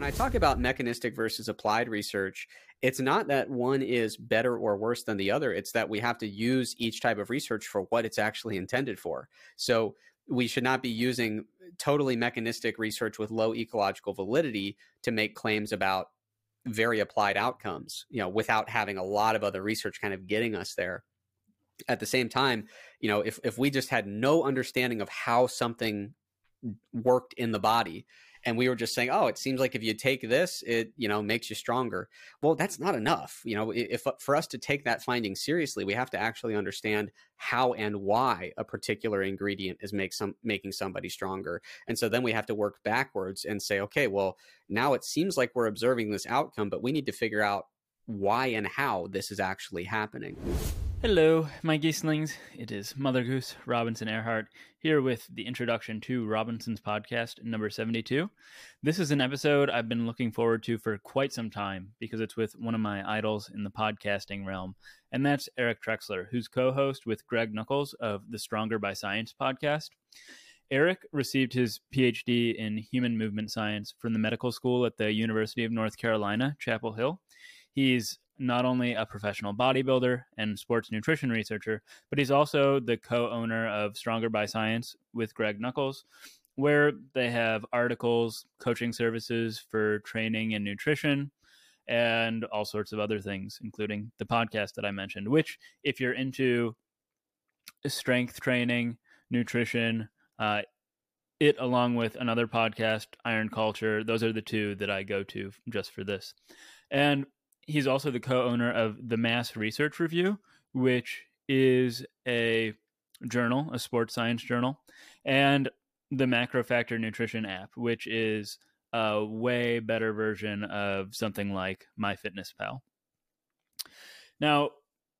When I talk about mechanistic versus applied research, it's not that one is better or worse than the other. It's that we have to use each type of research for what it's actually intended for. So we should not be using totally mechanistic research with low ecological validity to make claims about very applied outcomes, you know, without having a lot of other research kind of getting us there. At the same time, you know, if, if we just had no understanding of how something worked in the body, and we were just saying oh it seems like if you take this it you know makes you stronger. Well that's not enough you know if uh, for us to take that finding seriously we have to actually understand how and why a particular ingredient is make some making somebody stronger and so then we have to work backwards and say okay well now it seems like we're observing this outcome but we need to figure out why and how this is actually happening Hello, my geeslings. It is Mother Goose Robinson Earhart here with the introduction to Robinson's podcast number 72. This is an episode I've been looking forward to for quite some time because it's with one of my idols in the podcasting realm, and that's Eric Trexler, who's co host with Greg Nuckols of the Stronger by Science podcast. Eric received his PhD in human movement science from the medical school at the University of North Carolina, Chapel Hill. He's not only a professional bodybuilder and sports nutrition researcher, but he's also the co owner of Stronger by Science with Greg Nuckols, where they have articles, coaching services for training and nutrition, and all sorts of other things, including the podcast that I mentioned, which, if you're into strength training, nutrition, uh, it along with another podcast, Iron Culture, those are the two that I go to just for this. And he's also the co-owner of the MASS Research Review, which is a journal, a sports science journal, and the MacroFactor Nutrition app, which is a way better version of something like MyFitnessPal. Now,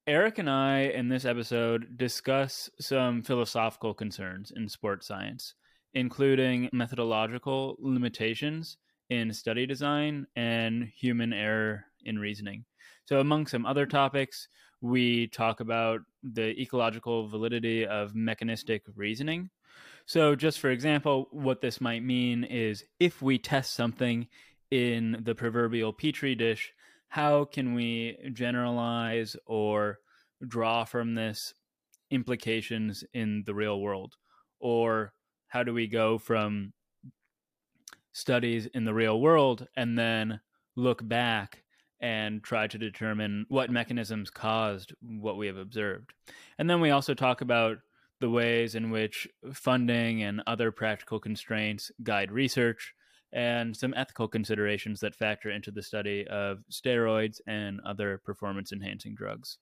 Eric and I in this episode discuss some philosophical concerns in sports science, including methodological limitations in study design and human error in reasoning. So, among some other topics, we talk about the ecological validity of mechanistic reasoning. So, just for example, what this might mean is if we test something in the proverbial petri dish, how can we generalize or draw from this implications in the real world? Or how do we go from studies in the real world and then look back and try to determine what mechanisms caused what we have observed. And then we also talk about the ways in which funding and other practical constraints guide research and some ethical considerations that factor into the study of steroids and other performance enhancing drugs.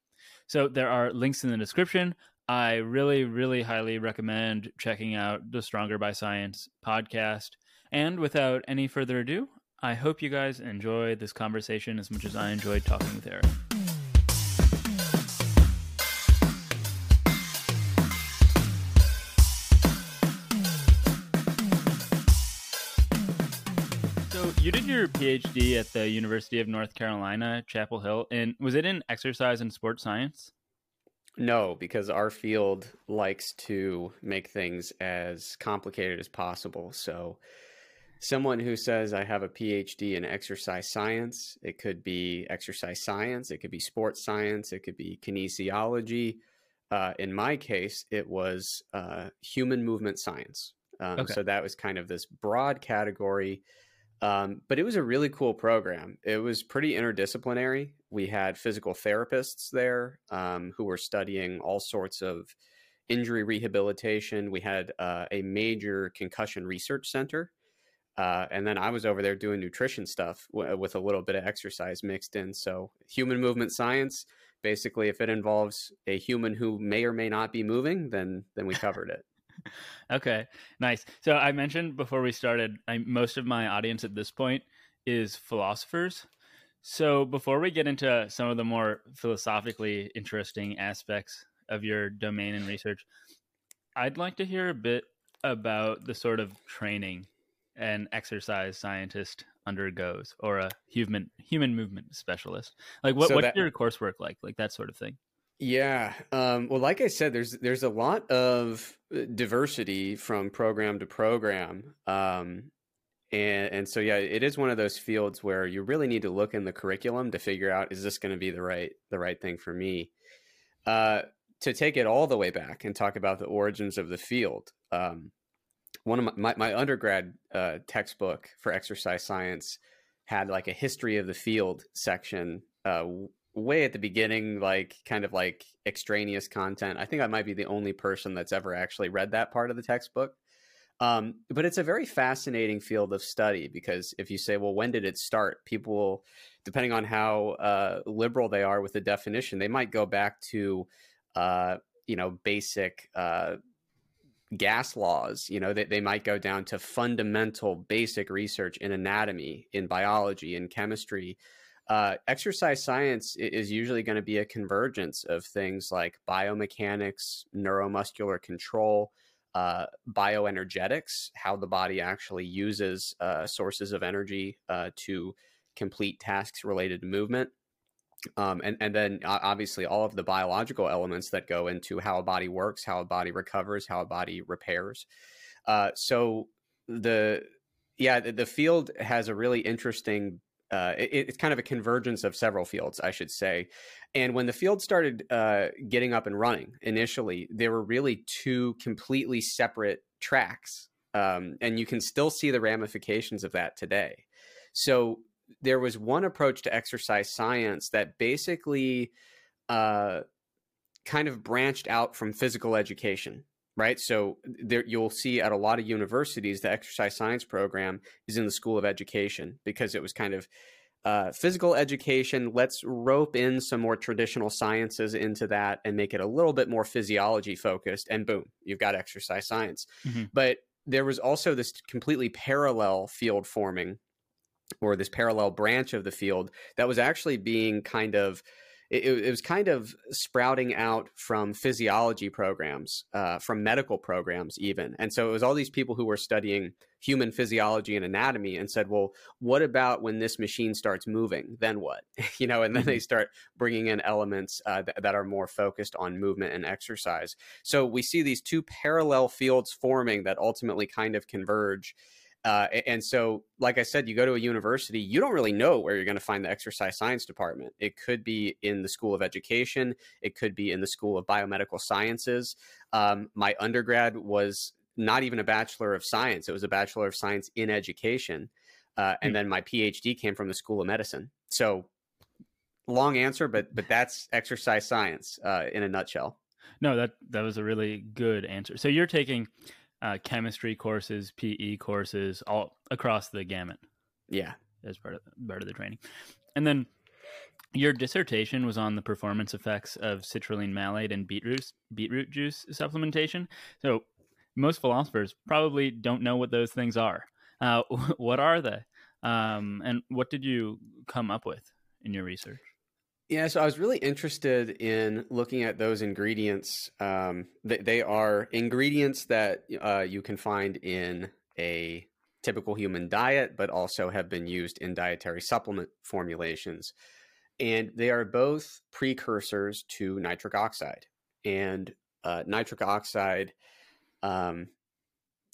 So there are links in the description. I really, really highly recommend checking out the Stronger by Science podcast. And without any further ado, I hope you guys enjoy this conversation as much as I enjoyed talking with Eric. So you did your PhD at the University of North Carolina, Chapel Hill, and was it in exercise and sports science? No, because our field likes to make things as complicated as possible. So someone who says I have a PhD in exercise science. It could be exercise science, it could be sports science, it could be kinesiology. Uh, in my case, it was uh, human movement science. Um, okay. So that was kind of this broad category. Um, but it was a really cool program. It was pretty interdisciplinary. We had physical therapists there um, who were studying all sorts of injury rehabilitation. We had uh, a major concussion research center uh, and then I was over there doing nutrition stuff w- with a little bit of exercise mixed in. So, human movement science, basically, if it involves a human who may or may not be moving, then then we covered it. okay, nice. So I mentioned before we started, I, most of my audience at this point is philosophers. So before we get into some of the more philosophically interesting aspects of your domain and research, I'd like to hear a bit about the sort of training an exercise scientist undergoes or a human human movement specialist like what, so what's that, your coursework like like that sort of thing yeah um, well like i said there's there's a lot of uh, diversity from program to program um, and and so yeah, it is one of those fields where you really need to look in the curriculum to figure out is this going to be the right the right thing for me. Uh, to take it all the way back and talk about the origins of the field. Um, one of my, my, my undergrad uh, textbook for exercise science had like a history of the field section uh, way at the beginning, like kind of like extraneous content. I think I might be the only person that's ever actually read that part of the textbook. Um, but it's a very fascinating field of study because if you say, well, when did it start? People will, depending on how uh, liberal they are with the definition, they might go back to, uh, you know, basic uh, gas laws. You know, they, they might go down to fundamental basic research in anatomy, in biology, in chemistry. Uh, exercise science is usually going to be a convergence of things like biomechanics, neuromuscular control, uh, bioenergetics, how the body actually uses uh, sources of energy uh, to complete tasks related to movement. Um, and, and then obviously all of the biological elements that go into how a body works, how a body recovers, how a body repairs. Uh, so the yeah, the, the, field has a really interesting uh, it, it's kind of a convergence of several fields, I should say. And when the field started uh, getting up and running initially, there were really two completely separate tracks. Um, and you can still see the ramifications of that today. So there was one approach to exercise science that basically uh, kind of branched out from physical education right? So there you'll see at a lot of universities the exercise science program is in the School of Education because it was kind of uh, physical education. Let's rope in some more traditional sciences into that and make it a little bit more physiology focused. And boom, you've got exercise science. Mm-hmm. But there was also this completely parallel field forming or this parallel branch of the field that was actually being kind of it, it, was kind of sprouting out from physiology programs, uh, from medical programs, even. And so it was all these people who were studying human physiology and anatomy and said, well, what about when this machine starts moving? Then what? you know, and then they mm-hmm. start bringing in elements uh, th- that are more focused on movement and exercise. So we see these two parallel fields forming that ultimately kind of converge. Uh, and so, like I said, you go to a university, you don't really know where you're going to find the exercise science department. It could be in the School of Education, it could be in the School of Biomedical Sciences. Um, my undergrad was not even a Bachelor of Science, it was a Bachelor of Science in Education. Uh, and hmm. then my PhD came from the School of Medicine. So, long answer, but but that's exercise science uh, in a nutshell. No, that that was a really good answer. So you're taking uh, chemistry courses, PE courses, all across the gamut. Yeah, as part of part of the training, and then your dissertation was on the performance effects of citrulline malate and beetroot beetroot juice supplementation. So most philosophers probably don't know what those things are. Uh, what are they, um, and what did you come up with in your research? Yeah, so I was really interested in looking at those ingredients. Um, they, they, are ingredients that uh, you can find in a typical human diet, but also have been used in dietary supplement formulations. And they are both precursors to nitric oxide. And uh, nitric oxide, um,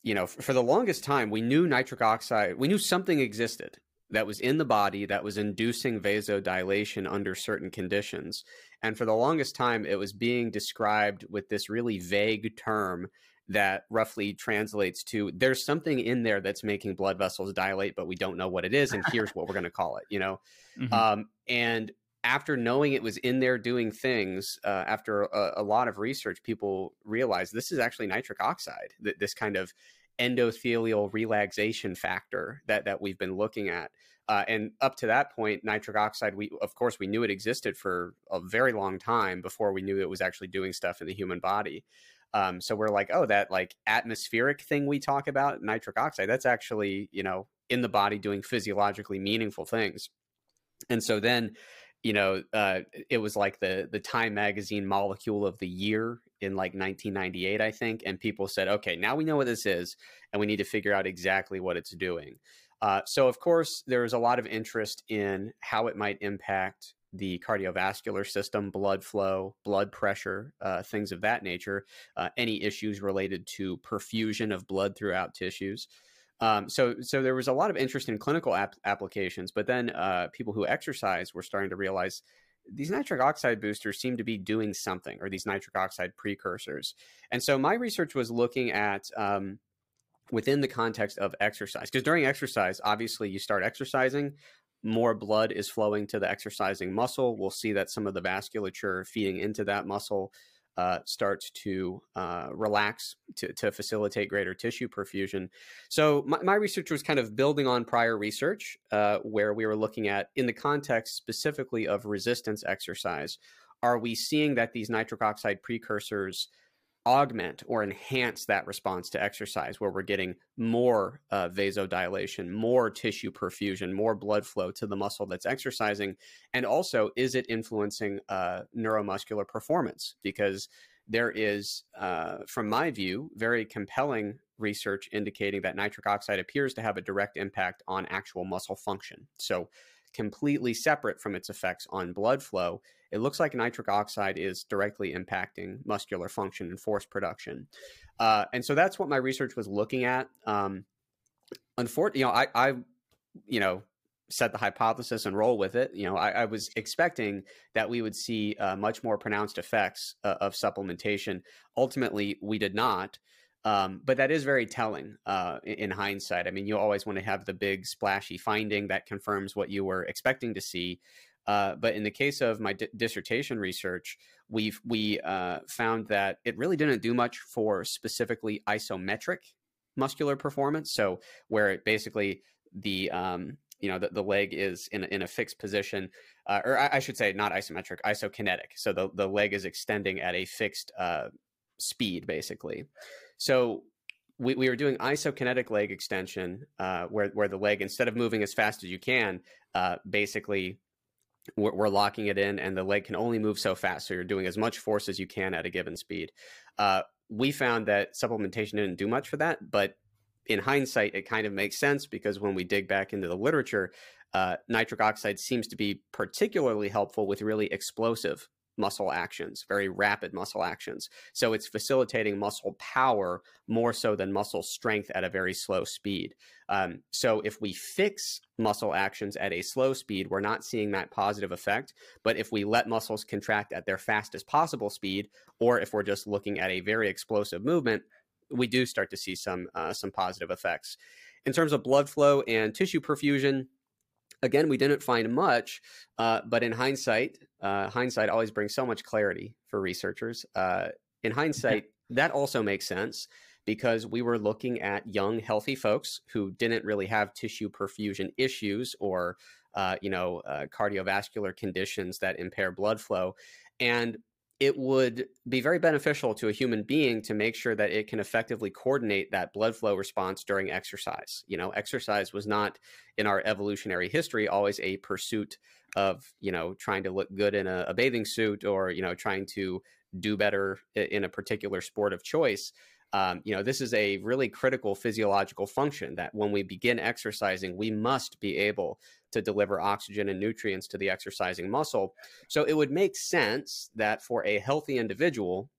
you know, for, for the longest time, we knew nitric oxide, we knew something existed that was in the body that was inducing vasodilation under certain conditions. And for the longest time, it was being described with this really vague term that roughly translates to there's something in there that's making blood vessels dilate, but we don't know what it is. And here's what we're going to call it, you know? Mm-hmm. Um, and after knowing it was in there doing things, uh, after a, a, lot of research, people realized this is actually nitric oxide, th- this kind of endothelial relaxation factor that that we've been looking at. Uh, and up to that point, nitric oxide, we of course we knew it existed for a very long time before we knew it was actually doing stuff in the human body. Um, so we're like, oh, that like atmospheric thing we talk about, nitric oxide, that's actually you know in the body doing physiologically meaningful things. And so then you know, uh, it was like the the Time magazine molecule of the year in like 1998, I think, and people said, okay, now we know what this is, and we need to figure out exactly what it's doing. Uh, so, of course, there is a lot of interest in how it might impact the cardiovascular system, blood flow, blood pressure, uh, things of that nature, uh, any issues related to perfusion of blood throughout tissues. Um, so, so there was a lot of interest in clinical ap- applications, but then uh, people who exercise were starting to realize these nitric oxide boosters seem to be doing something, or these nitric oxide precursors. And so, my research was looking at um, within the context of exercise, because during exercise, obviously, you start exercising, more blood is flowing to the exercising muscle. We'll see that some of the vasculature feeding into that muscle uh, starts to uh, relax to, to, facilitate greater tissue perfusion. So, my, my, research was kind of building on prior research uh, where we were looking at, in the context specifically of resistance exercise, are we seeing that these nitric oxide precursors augment or enhance that response to exercise where we're getting more uh, vasodilation, more tissue perfusion, more blood flow to the muscle that's exercising? And also, is it influencing uh, neuromuscular performance? Because there is, uh, from my view, very compelling research indicating that nitric oxide appears to have a direct impact on actual muscle function. So, completely separate from its effects on blood flow, it looks like nitric oxide is directly impacting muscular function and force production. Uh, and so that's what my research was looking at. Um, unfortunately, you know, I, I, you know, set the hypothesis and roll with it. You know, I, I was expecting that we would see uh, much more pronounced effects uh, of supplementation. Ultimately, we did not. Um, but that is very telling uh, in hindsight. I mean, you always want to have the big splashy finding that confirms what you were expecting to see. Uh, but in the case of my dissertation research, we've we uh, found that it really didn't do much for specifically isometric muscular performance. So where it basically the um, you know the, the leg is in in a fixed position, uh, or I, I, should say not isometric, isokinetic. So the the leg is extending at a fixed uh, speed, basically. So we, we were doing isokinetic leg extension, uh, where where the leg instead of moving as fast as you can, uh, basically we're, we're, locking it in, and the leg can only move so fast. So you're doing as much force as you can at a given speed. Uh, we found that supplementation didn't do much for that, but in hindsight, it kind of makes sense because when we dig back into the literature, uh, nitric oxide seems to be particularly helpful with really explosive muscle actions, very rapid muscle actions. So it's facilitating muscle power more so than muscle strength at a very slow speed. Um, so if we fix muscle actions at a slow speed, we're not seeing that positive effect. But if we let muscles contract at their fastest possible speed, or if we're just looking at a very explosive movement, we do start to see some uh, some positive effects. In terms of blood flow and tissue perfusion, again, we didn't find much, uh, but in hindsight, uh, hindsight always brings so much clarity for researchers. Uh, in hindsight, that also makes sense because we were looking at young, healthy folks who didn't really have tissue perfusion issues or, uh, you know, uh, cardiovascular conditions that impair blood flow, and it would be very beneficial to a human being to make sure that it can effectively coordinate that blood flow response during exercise. You know, exercise was not in our evolutionary history always a pursuit of, you know, trying to look good in a, a bathing suit or, you know, trying to do better in a particular sport of choice. Um, you know, this is a really critical physiological function that when we begin exercising, we must be able to deliver oxygen and nutrients to the exercising muscle. So it would make sense that for a healthy individual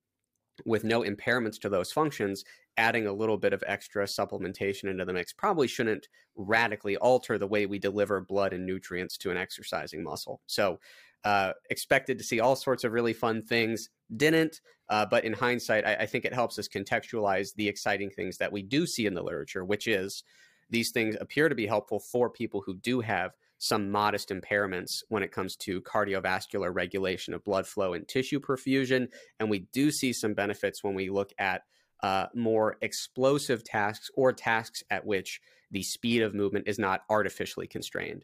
with no impairments to those functions, adding a little bit of extra supplementation into the mix probably shouldn't radically alter the way we deliver blood and nutrients to an exercising muscle. So, uh, expected to see all sorts of really fun things, didn't. Uh, but in hindsight, I, I, think it helps us contextualize the exciting things that we do see in the literature, which is these things appear to be helpful for people who do have some modest impairments when it comes to cardiovascular regulation of blood flow and tissue perfusion. And we do see some benefits when we look at uh, more explosive tasks or tasks at which the speed of movement is not artificially constrained.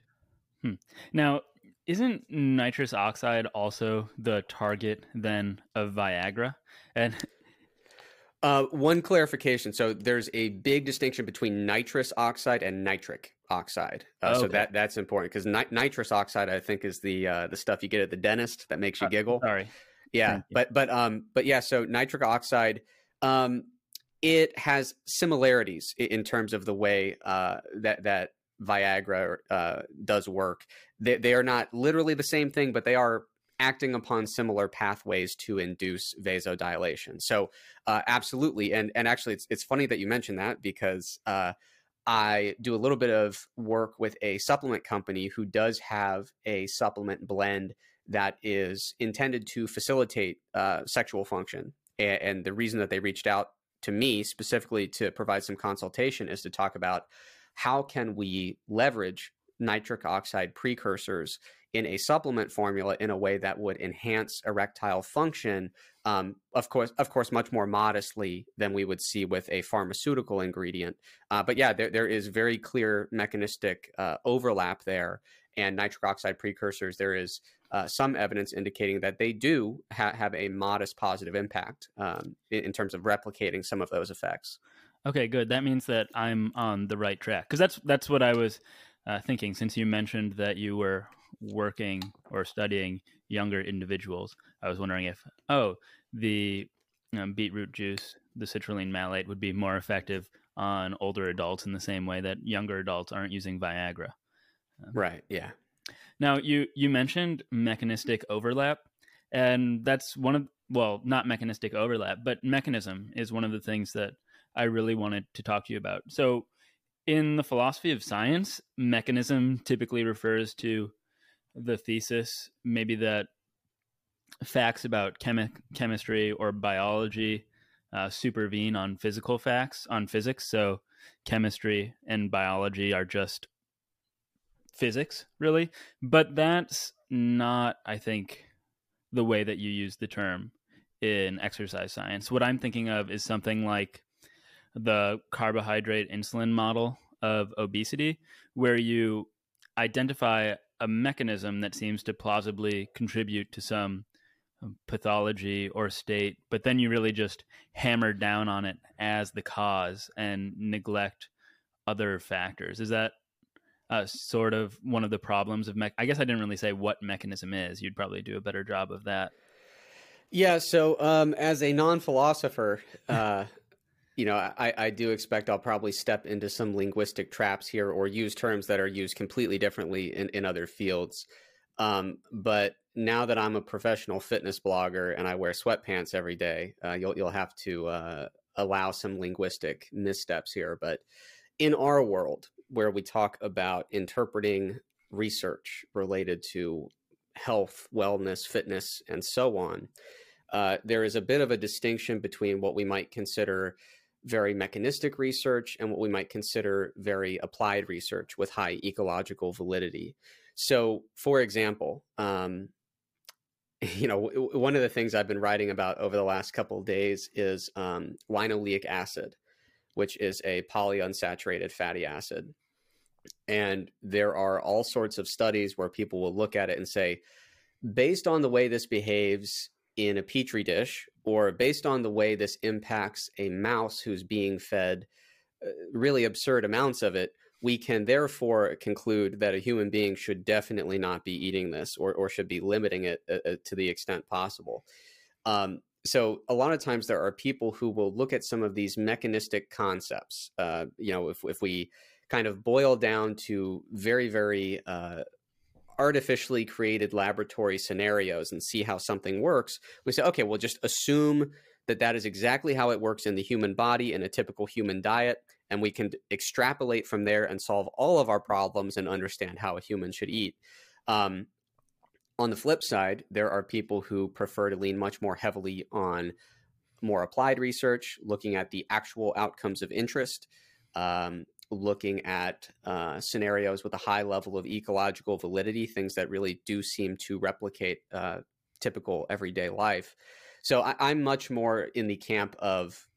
Hmm. Now, isn't nitrous oxide also the target then of Viagra? And uh, one clarification. So there's a big distinction between nitrous oxide and nitric oxide. Uh, okay. So that that's important because ni- nitrous oxide, I think, is the uh, the stuff you get at the dentist that makes you uh, giggle. sorry. Yeah, but but um but yeah. So nitric oxide, um, it has similarities in terms of the way uh, that that Viagra uh, does work. They, they are not literally the same thing, but they are acting upon similar pathways to induce vasodilation. So, uh, absolutely, and and actually, it's it's funny that you mentioned that because uh, I do a little bit of work with a supplement company who does have a supplement blend that is intended to facilitate uh, sexual function. And, and the reason that they reached out to me specifically to provide some consultation is to talk about how can we leverage nitric oxide precursors in a supplement formula in a way that would enhance erectile function um, of course of course much more modestly than we would see with a pharmaceutical ingredient. Uh, but yeah there, there is very clear mechanistic uh, overlap there and nitric oxide precursors there is uh, some evidence indicating that they do ha- have a modest positive impact um, in, in terms of replicating some of those effects. Okay good. That means that i'm on the right track because that's that's what i was uh, thinking since you mentioned that you were working or studying younger individuals. I was wondering if, oh, the um, beetroot juice, the citrulline malate, would be more effective on older adults in the same way that younger adults aren't using Viagra. Um, right. Yeah. Now you you mentioned mechanistic overlap, and that's one of well, not mechanistic overlap, but mechanism is one of the things that I really wanted to talk to you about. So, in the philosophy of science, mechanism typically refers to the thesis, maybe that facts about chemi- chemistry or biology uh, supervene on physical facts on physics. So chemistry and biology are just physics, really. But that's not, I think, the way that you use the term in exercise science. What I'm thinking of is something like the carbohydrate insulin model of obesity, where you identify a mechanism that seems to plausibly contribute to some um, pathology or state, but then you really just hammer down on it as the cause and neglect other factors. Is that uh, sort of one of the problems of me- I guess I didn't really say what mechanism is. You'd probably do a better job of that. Yeah. So, um, as a non-philosopher, uh, you know, I, I do expect I'll probably step into some linguistic traps here or use terms that are used completely differently in, in other fields. Um, but now that I'm a professional fitness blogger and I wear sweatpants every day, uh, you'll you'll have to uh, allow some linguistic missteps here. But in our world, where we talk about interpreting research related to health, wellness, fitness, and so on, uh, there is a bit of a distinction between what we might consider very mechanistic research and what we might consider very applied research with high ecological validity. So, for example, um, you know, one of the things I've been writing about over the last couple of days is um, linoleic acid, which is a polyunsaturated fatty acid. And there are all sorts of studies where people will look at it and say, based on the way this behaves in a petri dish or based on the way this impacts a mouse who's being fed uh, really absurd amounts of it, we can therefore conclude that a human being should definitely not be eating this or, or should be limiting it uh, uh, to the extent possible. Um, so a lot of times there are people who will look at some of these mechanistic concepts. Uh, you know, if, if we kind of boil down to very, very uh, artificially created laboratory scenarios and see how something works, we say, okay, we'll just assume that that is exactly how it works in the human body in a typical human diet. And we can extrapolate from there and solve all of our problems and understand how a human should eat. Um, on the flip side, there are people who prefer to lean much more heavily on more applied research, looking at the actual outcomes of interest, um, looking at uh, scenarios with a high level of ecological validity, things that really do seem to replicate uh, typical everyday life. So I, am much more in the camp of,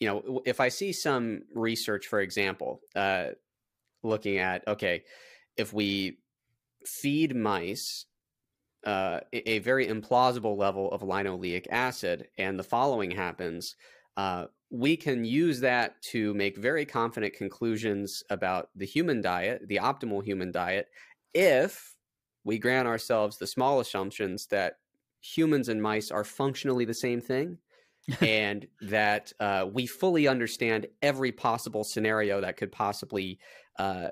you know, if I see some research, for example, uh, looking at, okay, if we feed mice uh, a, very implausible level of linoleic acid and the following happens, uh, we can use that to make very confident conclusions about the human diet, the optimal human diet, if we grant ourselves the small assumptions that humans and mice are functionally the same thing and that uh, we fully understand every possible scenario that could possibly uh,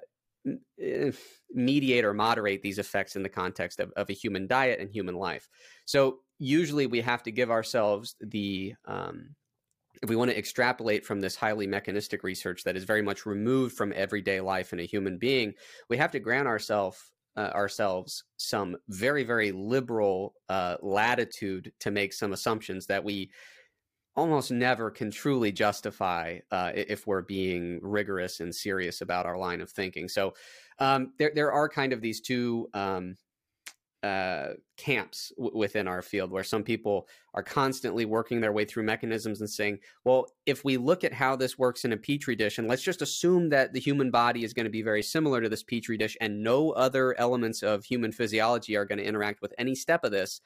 eh, mediate or moderate these effects in the context of, of, a human diet and human life. So usually we have to give ourselves the um, if we want to extrapolate from this highly mechanistic research that is very much removed from everyday life in a human being, we have to grant ourselves uh, ourselves some very very liberal uh, latitude to make some assumptions that we almost never can truly justify uh, if we're being rigorous and serious about our line of thinking. So um, there there are kind of these two um, uh, camps w- within our field where some people are constantly working their way through mechanisms and saying, well, if we look at how this works in a petri dish, and let's just assume that the human body is going to be very similar to this petri dish and no other elements of human physiology are going to interact with any step of this,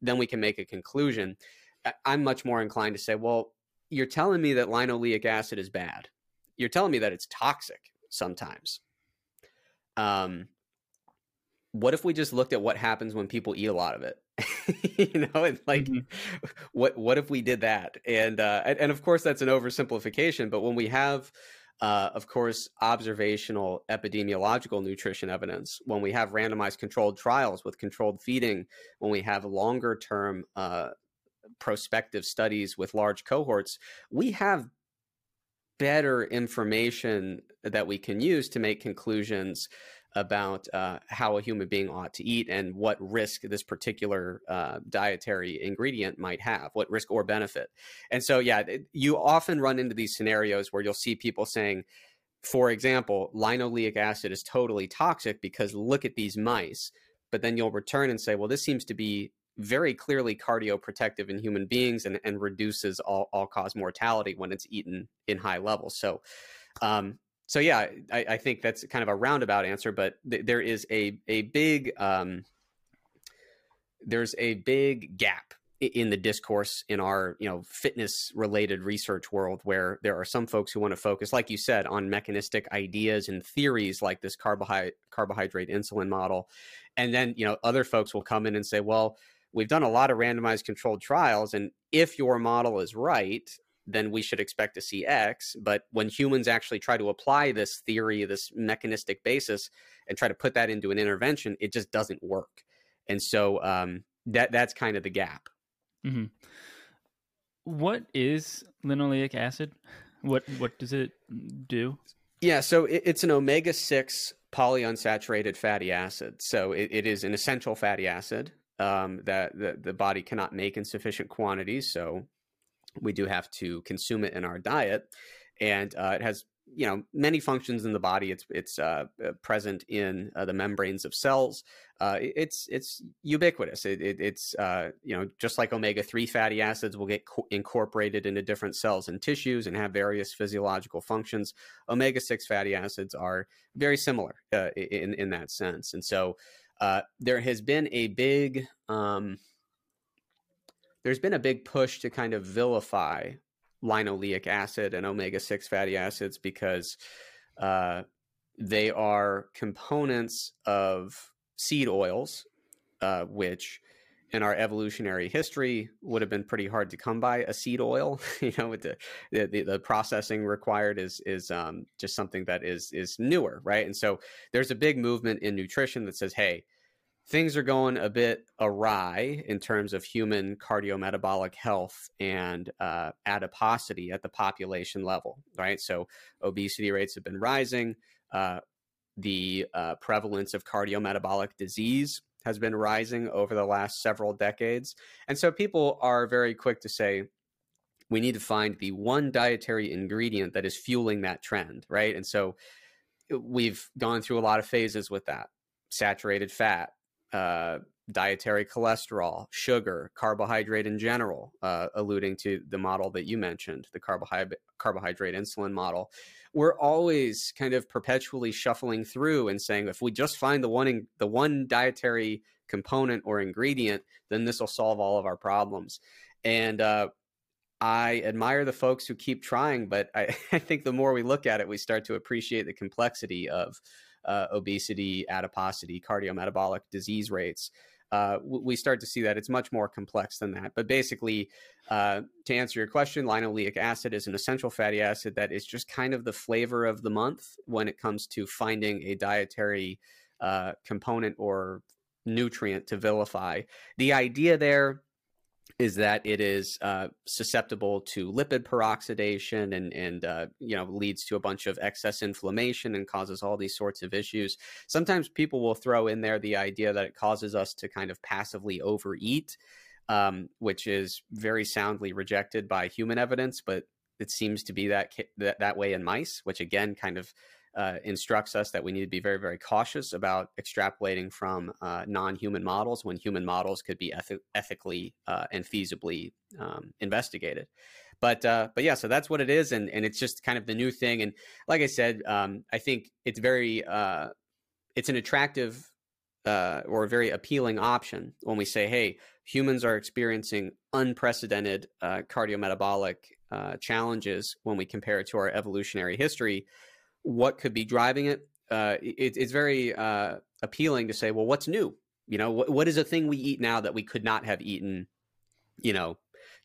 then we can make a conclusion. I'm much more inclined to say, well, you're telling me that linoleic acid is bad. You're telling me that it's toxic sometimes. Um, what if we just looked at what happens when people eat a lot of it? you know, and like mm-hmm. what what if we did that? And, uh, and and of course that's an oversimplification, but when we have uh, of course, observational epidemiological nutrition evidence, when we have randomized controlled trials with controlled feeding, when we have longer term uh, prospective studies with large cohorts, we have better information that we can use to make conclusions about uh, how a human being ought to eat and what risk this particular uh, dietary ingredient might have, what risk or benefit. And so, yeah, you often run into these scenarios where you'll see people saying, for example, linoleic acid is totally toxic because look at these mice. But then you'll return and say, well, this seems to be very clearly cardioprotective in human beings and, and reduces all, all cause mortality when it's eaten in high levels. So, um, so yeah, I, I, think that's kind of a roundabout answer, but th- there is a a big um, there's a big gap in the discourse in our you know fitness related research world where there are some folks who want to focus like you said on mechanistic ideas and theories like this carbohydrate carbohydrate insulin model. And then you know other folks will come in and say well we've done a lot of randomized controlled trials and if your model is right then we should expect to see X. But when humans actually try to apply this theory, this mechanistic basis, and try to put that into an intervention, it just doesn't work. And so um, that that's kind of the gap. Mm-hmm. What is linoleic acid? What what does it do? Yeah, so it, it's an omega six polyunsaturated fatty acid. So it, it is an essential fatty acid um, that the, the body cannot make in sufficient quantities. So we do have to consume it in our diet, and uh, it has you know many functions in the body. It's it's uh, uh present in uh, the membranes of cells. Uh, it's it's ubiquitous. It, it, it's uh, you know just like omega three fatty acids will get co- incorporated into different cells and tissues and have various physiological functions. Omega six fatty acids are very similar in in that sense, and so there has been a big um, there's been a big push to kind of vilify linoleic acid and omega 6 fatty acids because uh, they are components of seed oils, uh, which in our evolutionary history would have been pretty hard to come by a seed oil. you know, with the, the the, processing required is is um, just something that is is newer, right? And so there's a big movement in nutrition that says, hey, things are going a bit awry in terms of human cardiometabolic health and uh, adiposity at the population level, right? So obesity rates have been rising. Uh, the uh, prevalence of cardiometabolic disease has been rising over the last several decades. And so people are very quick to say, we need to find the one dietary ingredient that is fueling that trend, right? And so we've gone through a lot of phases with that saturated fat, uh, dietary cholesterol, sugar, carbohydrate in general, uh, alluding to the model that you mentioned, the carbohydrate carbohydrate insulin model. We're always kind of perpetually shuffling through and saying, if we just find the one the one dietary component or ingredient, then this will solve all of our problems. And uh, I admire the folks who keep trying, but I, I think the more we look at it, we start to appreciate the complexity of uh, obesity, adiposity, cardiometabolic disease rates, uh, we start to see that it's much more complex than that. But basically, uh, to answer your question, linoleic acid is an essential fatty acid that is just kind of the flavor of the month when it comes to finding a dietary uh, component or nutrient to vilify. The idea there is that it is uh, susceptible to lipid peroxidation and and uh, you know leads to a bunch of excess inflammation and causes all these sorts of issues. Sometimes people will throw in there the idea that it causes us to kind of passively overeat, um, which is very soundly rejected by human evidence, but it seems to be that that, that way in mice, which again kind of uh, instructs us that we need to be very, very cautious about extrapolating from uh, non-human models when human models could be eth- ethically uh, and feasibly um, investigated. But uh, but yeah, so that's what it is, and and it's just kind of the new thing. And like I said, um, I think it's very uh, it's an attractive uh, or a very appealing option when we say, hey, humans are experiencing unprecedented cardiometabolic challenges when we compare it to our evolutionary history what could be driving it. Uh, it it's very uh, appealing to say, well, what's new? You know, what, what is a thing we eat now that we could not have eaten, you know,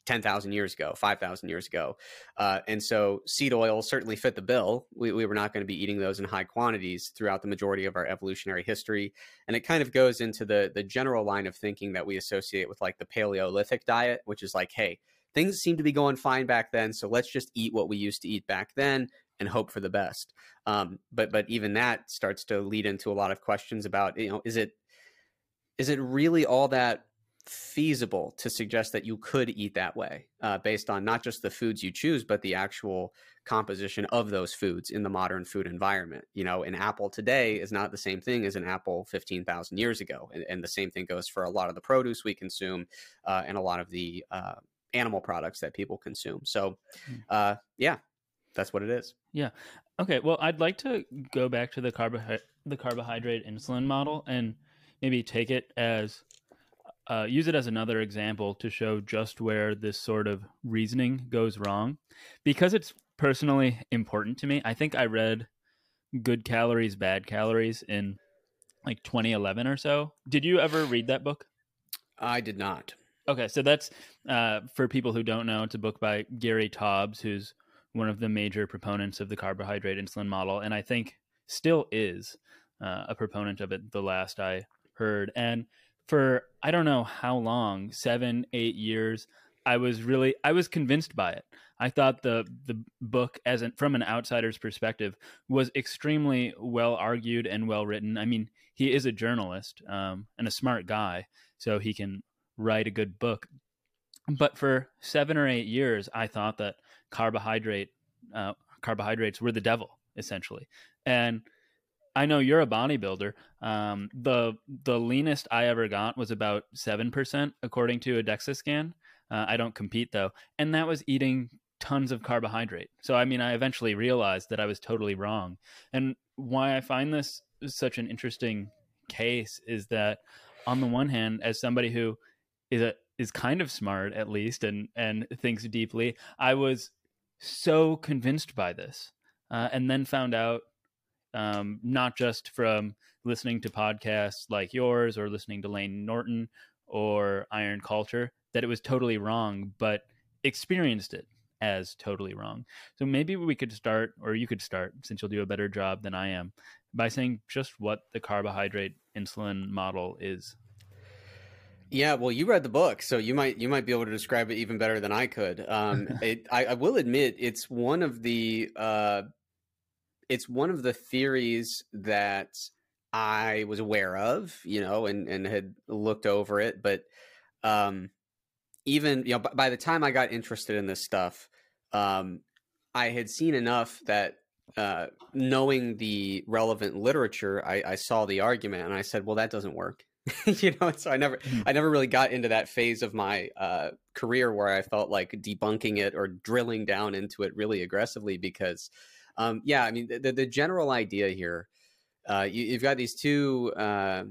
10,000 years ago, 5,000 years ago. Uh, and so seed oil certainly fit the bill. We, we were not going to be eating those in high quantities throughout the majority of our evolutionary history. And it kind of goes into the, the general line of thinking that we associate with like the Paleolithic diet, which is like, hey, things seem to be going fine back then. So let's just eat what we used to eat back then and hope for the best. Um, but but even that starts to lead into a lot of questions about you know is it is it really all that feasible to suggest that you could eat that way uh, based on not just the foods you choose but the actual composition of those foods in the modern food environment you know an apple today is not the same thing as an apple 15000 years ago and, and, the same thing goes for a lot of the produce we consume uh, and a lot of the uh, animal products that people consume so hmm. uh, yeah that's what it is. Yeah. Okay. Well, I'd like to go back to the carbohydrate the carbohydrate insulin model and maybe take it as uh, use it as another example to show just where this sort of reasoning goes wrong, because it's personally important to me. I think I read "Good Calories, Bad Calories" in like 2011 or so. Did you ever read that book? I did not. Okay, so that's uh, for people who don't know. It's a book by Gary Taubes, who's one of the major proponents of the carbohydrate insulin model, and I think still is uh, a proponent of it. The last I heard, and for I don't know how long, seven, eight years, I was really I was convinced by it. I thought the the book, as an, from an outsider's perspective, was extremely well argued and well written. I mean, he is a journalist um, and a smart guy, so he can write a good book. But for seven or eight years, I thought that carbohydrate uh, carbohydrates were the devil essentially. And i know you're a bodybuilder. Um, the the leanest i ever got was about 7% according to a dexa scan. Uh, i don't compete though. And that was eating tons of carbohydrate. So i mean i eventually realized that i was totally wrong. And why i find this such an interesting case is that on the one hand as somebody who is a is kind of smart at least and and thinks deeply i was so convinced by this, uh, and then found out um, not just from listening to podcasts like yours or listening to Layne Norton or Iron Culture that it was totally wrong, but experienced it as totally wrong. So maybe we could start, or you could start, since you'll do a better job than I am, by saying just what the carbohydrate insulin model is. Yeah, well, you read the book, so you might you might be able to describe it even better than I could. Um, it, I, I, will admit it's one of the uh, it's one of the theories that I was aware of, you know, and and had looked over it, but um, even you know, b- by the time I got interested in this stuff, um, I had seen enough that uh, knowing the relevant literature, I, I saw the argument and I said, well, that doesn't work you know so i never mm-hmm. i never really got into that phase of my uh, career where i felt like debunking it or drilling down into it really aggressively because um, yeah i mean the, the general idea here uh, you, have got these two uh,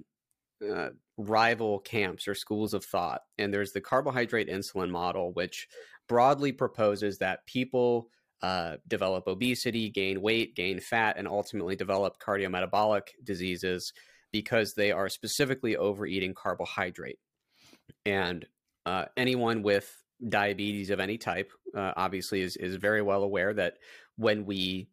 uh, rival camps or schools of thought and there's the carbohydrate insulin model which broadly proposes that people uh, develop obesity gain weight gain fat and ultimately develop cardiometabolic diseases because they are specifically overeating carbohydrate. And uh, anyone with diabetes of any type uh, obviously is, is very well aware that when we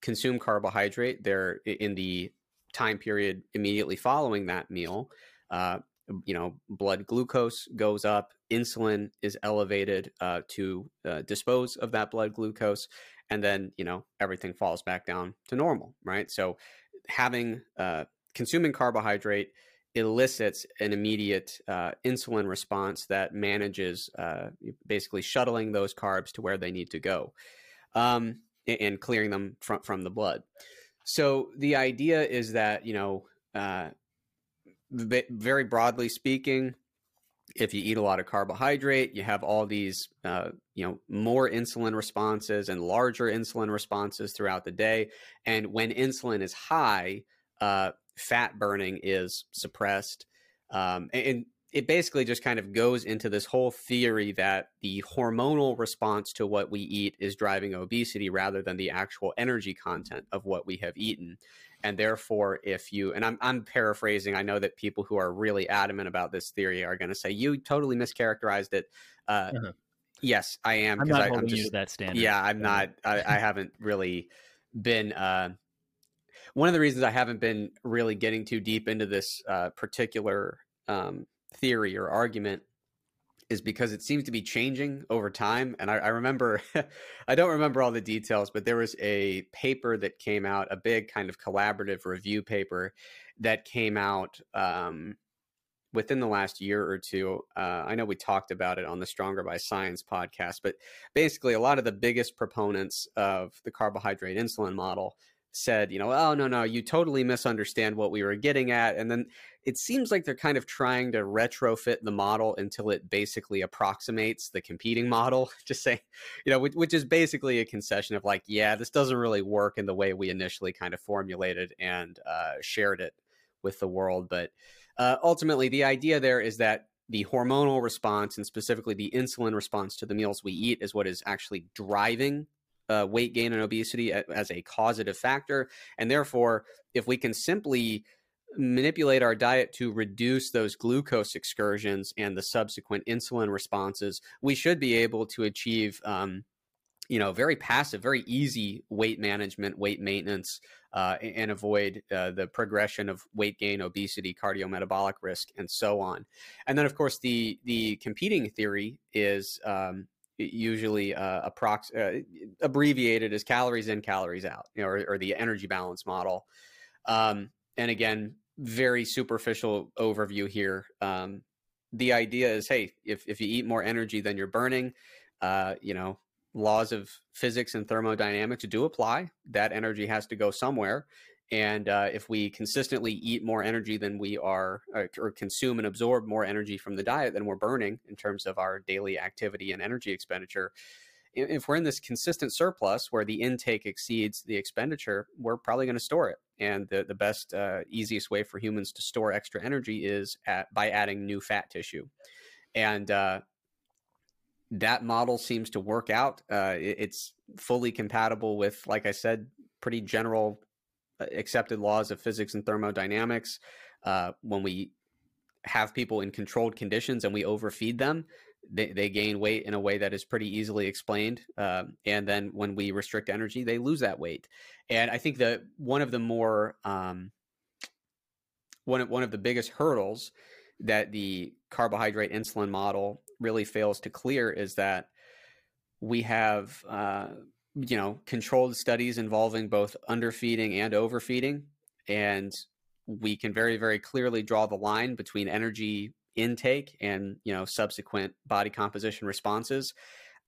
consume carbohydrate, there in the time period immediately following that meal, uh, you know, blood glucose goes up, insulin is elevated uh, to uh, dispose of that blood glucose, and then you know everything falls back down to normal, right? So having uh, consuming carbohydrate elicits an immediate uh, insulin response that manages uh, basically shuttling those carbs to where they need to go um, and clearing them from from the blood. So the idea is that you know uh, very broadly speaking, if you eat a lot of carbohydrate, you have all these, uh, you know, more insulin responses and larger insulin responses throughout the day. And when insulin is high, uh, fat burning is suppressed. Um, and it basically just kind of goes into this whole theory that the hormonal response to what we eat is driving obesity rather than the actual energy content of what we have eaten and therefore if you and I'm, I'm paraphrasing i know that people who are really adamant about this theory are going to say you totally mischaracterized it uh, uh-huh. yes i am i'm not I, holding I'm just, you to that standard yeah i'm not I, I haven't really been uh, one of the reasons i haven't been really getting too deep into this uh, particular um, theory or argument is because it seems to be changing over time. And I, I remember, I don't remember all the details, but there was a paper that came out, a big kind of collaborative review paper that came out um, within the last year or two. Uh, I know we talked about it on the Stronger by Science podcast, but basically, a lot of the biggest proponents of the carbohydrate insulin model said, you know, oh, no, no, you totally misunderstand what we were getting at. And then it seems like they're kind of trying to retrofit the model until it basically approximates the competing model. Just say, you know, which, which, is basically a concession of like, yeah, this doesn't really work in the way we initially kind of formulated and uh, shared it with the world. But uh, ultimately, the idea there is that the hormonal response and specifically the insulin response to the meals we eat is what is actually driving uh, weight gain and obesity as a causative factor. And therefore, if we can simply manipulate our diet to reduce those glucose excursions and the subsequent insulin responses, we should be able to achieve, um, you know, very passive, very easy weight management, weight maintenance, uh, and avoid uh, the progression of weight gain, obesity, cardiometabolic risk, and so on. And then, of course, the the competing theory is um, usually uh, approx- uh, abbreviated as calories in, calories out, you know, or, or the energy balance model. Um, and again, very superficial overview here. Um, the idea is, hey, if if you eat more energy than you're burning, uh, you know, laws of physics and thermodynamics do apply. That energy has to go somewhere, and uh, if we consistently eat more energy than we are, or, uh, or, consume and absorb more energy from the diet than we're burning in terms of our daily activity and energy expenditure, if we're in this consistent surplus where the intake exceeds the expenditure, we're probably going to store it. And the, the best, uh, easiest way for humans to store extra energy is at, by adding new fat tissue. And uh, that model seems to work out. Uh, it, it's fully compatible with, like I said, pretty general accepted laws of physics and thermodynamics. Uh, when we have people in controlled conditions and we overfeed them, they, they gain weight in a way that is pretty easily explained. Uh, and then when we restrict energy, they lose that weight. And I think that one of the more um, one of, one of the biggest hurdles that the carbohydrate insulin model really fails to clear is that we have uh, you know, controlled studies involving both underfeeding and overfeeding. And we can very, very clearly draw the line between energy intake and, you know, subsequent body composition responses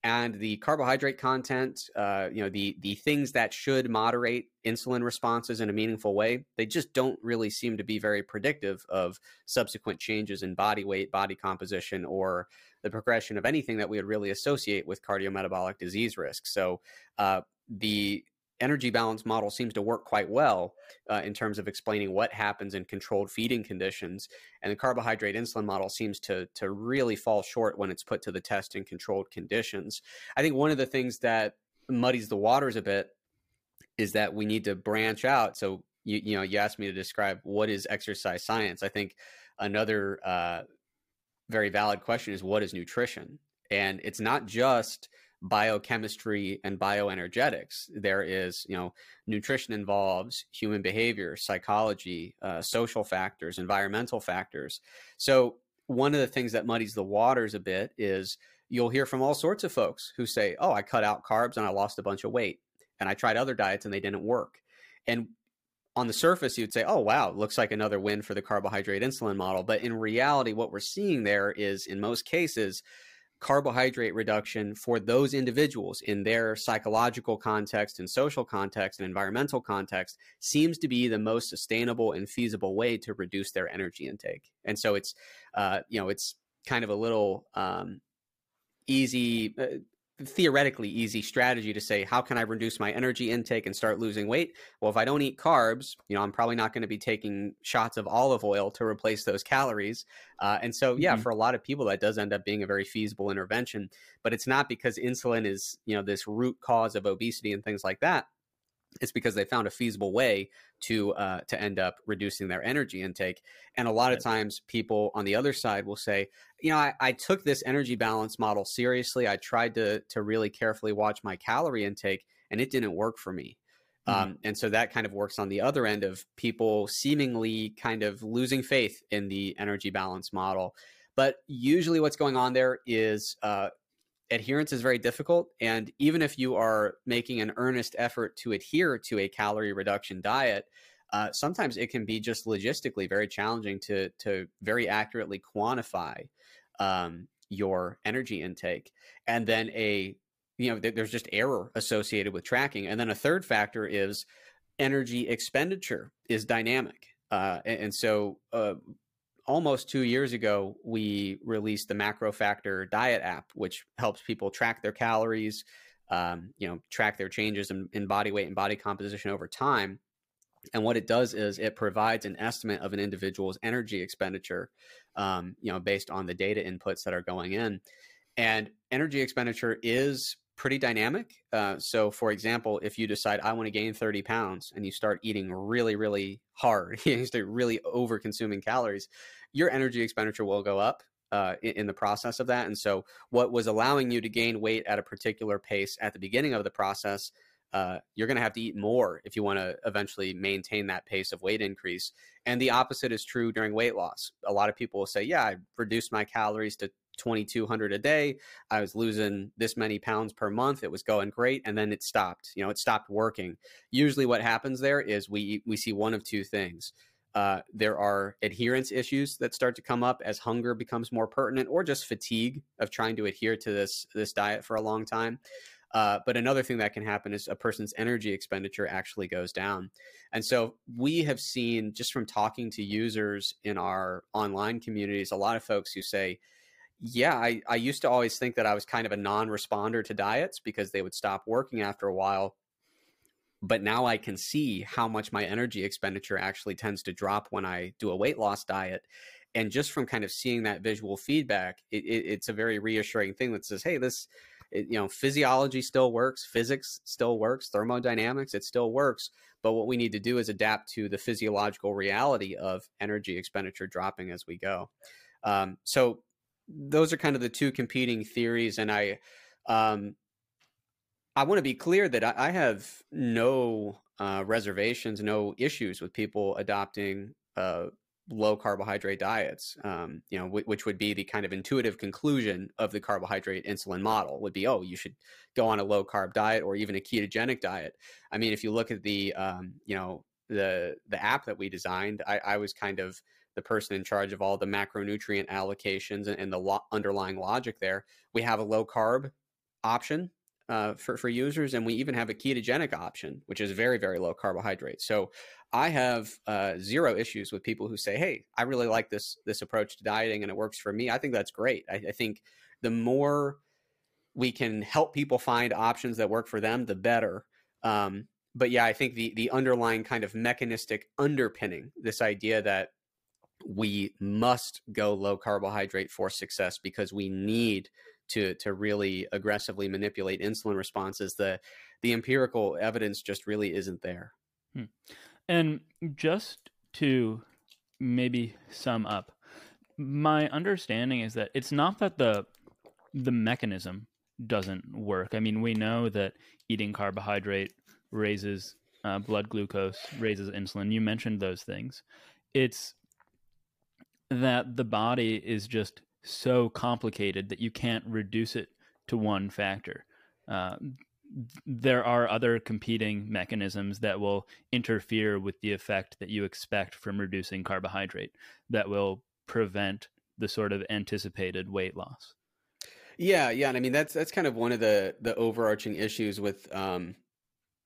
and the carbohydrate content, uh, you know, the the things that should moderate insulin responses in a meaningful way, they just don't really seem to be very predictive of subsequent changes in body weight, body composition, or the progression of anything that we would really associate with cardiometabolic disease risk. So uh, the energy balance model seems to work quite well uh, in terms of explaining what happens in controlled feeding conditions. And the carbohydrate insulin model seems to, to really fall short when it's put to the test in controlled conditions. I think one of the things that muddies the waters a bit is that we need to branch out. So, you, you know, you asked me to describe what is exercise science. I think another uh, very valid question is what is nutrition? And it's not just biochemistry and bioenergetics. There is, you know, nutrition involves human behavior, psychology, uh, social factors, environmental factors. So one of the things that muddies the waters a bit is you'll hear from all sorts of folks who say, "Oh, I cut out carbs and I lost a bunch of weight, and I tried other diets and they didn't work." And on the surface, you'd say, oh, wow, looks like another win for the carbohydrate insulin model. But in reality, what we're seeing there is, in most cases, carbohydrate reduction for those individuals in their psychological context and social context and environmental context seems to be the most sustainable and feasible way to reduce their energy intake. And so it's, uh, you know, it's kind of a little um, easy. Uh, theoretically easy strategy to say how can i reduce my energy intake and start losing weight? Well if i don't eat carbs you know i'm probably not going to be taking shots of olive oil to replace those calories. Uh, and so yeah mm-hmm. for a lot of people that does end up being a very feasible intervention. But it's not because insulin is you know this root cause of obesity and things like that it's because they found a feasible way to uh, to end up reducing their energy intake. And a lot of times, people on the other side will say, you know, I, I, took this energy balance model seriously. I tried to to really carefully watch my calorie intake, and it didn't work for me. Mm-hmm. Um, and so that kind of works on the other end of people seemingly kind of losing faith in the energy balance model. But usually, what's going on there is uh, adherence is very difficult. And even if you are making an earnest effort to adhere to a calorie reduction diet, uh, sometimes it can be just logistically very challenging to to very accurately quantify um, your energy intake. And then a you know there's just error associated with tracking. And then a third factor is energy expenditure is dynamic. Uh, and, and, so uh, almost two years ago, we released the MacroFactor Diet app, which helps people track their calories, um, you know, track their changes in, in body weight and body composition over time. And what it does is it provides an estimate of an individual's energy expenditure, um, you know, based on the data inputs that are going in. And energy expenditure is pretty dynamic. Uh, so, for example, if you decide I want to gain 30 pounds and you start eating really, really hard, you start really over consuming calories, your energy expenditure will go up uh, in, in, the process of that. And so, what was allowing you to gain weight at a particular pace at the beginning of the process, uh, you're going to have to eat more if you want to eventually maintain that pace of weight increase. And the opposite is true during weight loss. A lot of people will say, Yeah, I reduced my calories to 2200 a day i was losing this many pounds per month it was going great and then it stopped you know it stopped working usually what happens there is we we see one of two things uh, there are adherence issues that start to come up as hunger becomes more pertinent, or just fatigue of trying to adhere to this this diet for a long time. Uh, but another thing that can happen is a person's energy expenditure actually goes down. And so we have seen just from talking to users in our online communities, a lot of folks who say, yeah, I, I used to always think that I was kind of a non responder to diets because they would stop working after a while but now I can see how much my energy expenditure actually tends to drop when I do a weight loss diet. And just from kind of seeing that visual feedback, it, it, it's a very reassuring thing that says, hey, this, it, you know, physiology still works, physics still works, thermodynamics, it still works. But what we need to do is adapt to the physiological reality of energy expenditure dropping as we go. Um, so those are kind of the two competing theories. And I, um, I want to be clear that I, I have no uh, reservations, no issues with people adopting uh, low carbohydrate diets. Um, you know, w- which would be the kind of intuitive conclusion of the carbohydrate insulin model would be, oh, you should go on a low carb diet or even a ketogenic diet. I mean, if you look at the, um, you know, the the app that we designed, I, I, was kind of the person in charge of all the macronutrient allocations and, and the lo- underlying logic there. We have a low carb option uh, for, for users. And we even have a ketogenic option, which is very, very low carbohydrate. So I have uh, zero issues with people who say, hey, I really like this, this approach to dieting and it works for me. I think that's great. I, I think the more we can help people find options that work for them, the better. Um, but yeah, I think the the underlying kind of mechanistic underpinning this idea that we must go low carbohydrate for success because we need to to really aggressively manipulate insulin responses the the empirical evidence just really isn't there hmm. and just to maybe sum up my understanding is that it's not that the the mechanism doesn't work. I mean, we know that eating carbohydrate raises uh, blood glucose, raises insulin. You mentioned those things. It's that the body is just so complicated that you can't reduce it to one factor. Uh, there are other competing mechanisms that will interfere with the effect that you expect from reducing carbohydrate that will prevent the sort of anticipated weight loss. Yeah, yeah, and I mean that's that's kind of one of the the overarching issues with um,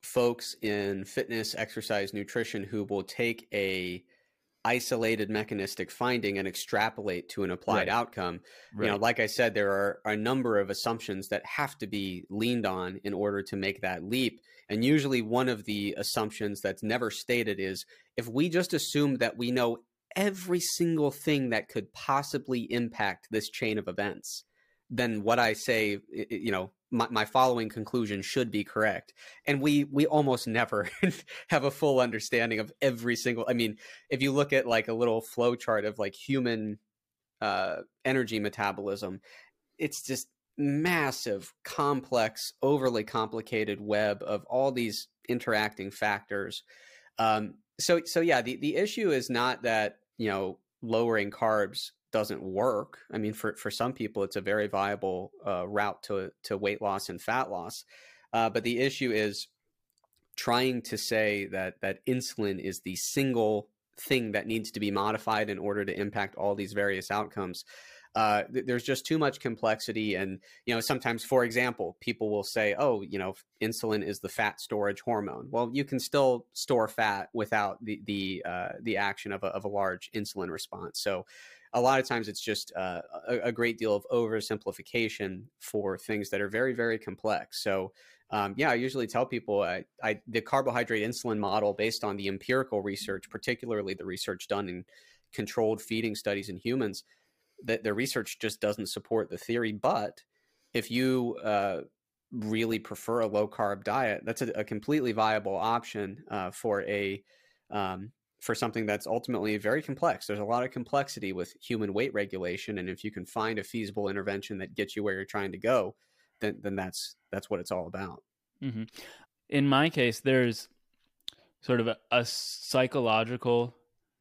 folks in fitness, exercise, nutrition who will take a isolated mechanistic finding and extrapolate to an applied right. outcome. Right. You know, like I said, there are a number of assumptions that have to be leaned on in order to make that leap. And usually, one of the assumptions that's never stated is if we just assume that we know every single thing that could possibly impact this chain of events, then what I say, you know, my, my following conclusion should be correct. And we we almost never have a full understanding of every single. I mean, if you look at like a little flow chart of like human uh, energy metabolism, it's just massive, complex, overly complicated web of all these interacting factors. Um, so so yeah, the the issue is not that you know lowering carbs doesn't work. I mean, for for some people, it's a very viable uh, route to to weight loss and fat loss. Uh, but the issue is trying to say that that insulin is the single thing that needs to be modified in order to impact all these various outcomes. Uh, th- there's just too much complexity, and you know sometimes, for example, people will say, "Oh, you know, insulin is the fat storage hormone." Well, you can still store fat without the the uh, the action of a, of a large insulin response. So a lot of times it's just uh, a, a, great deal of oversimplification for things that are very very complex. So um, yeah i usually tell people I, I, the carbohydrate insulin model based on the empirical research particularly the research done in controlled feeding studies in humans that the research just doesn't support the theory. But if you uh, really prefer a low carb diet that's a, a completely viable option uh, for a um, for something that's ultimately very complex. There's a lot of complexity with human weight regulation, and if you can find a feasible intervention that gets you where you're trying to go, then then that's that's what it's all about. Mm-hmm. In my case, there's sort of a, a psychological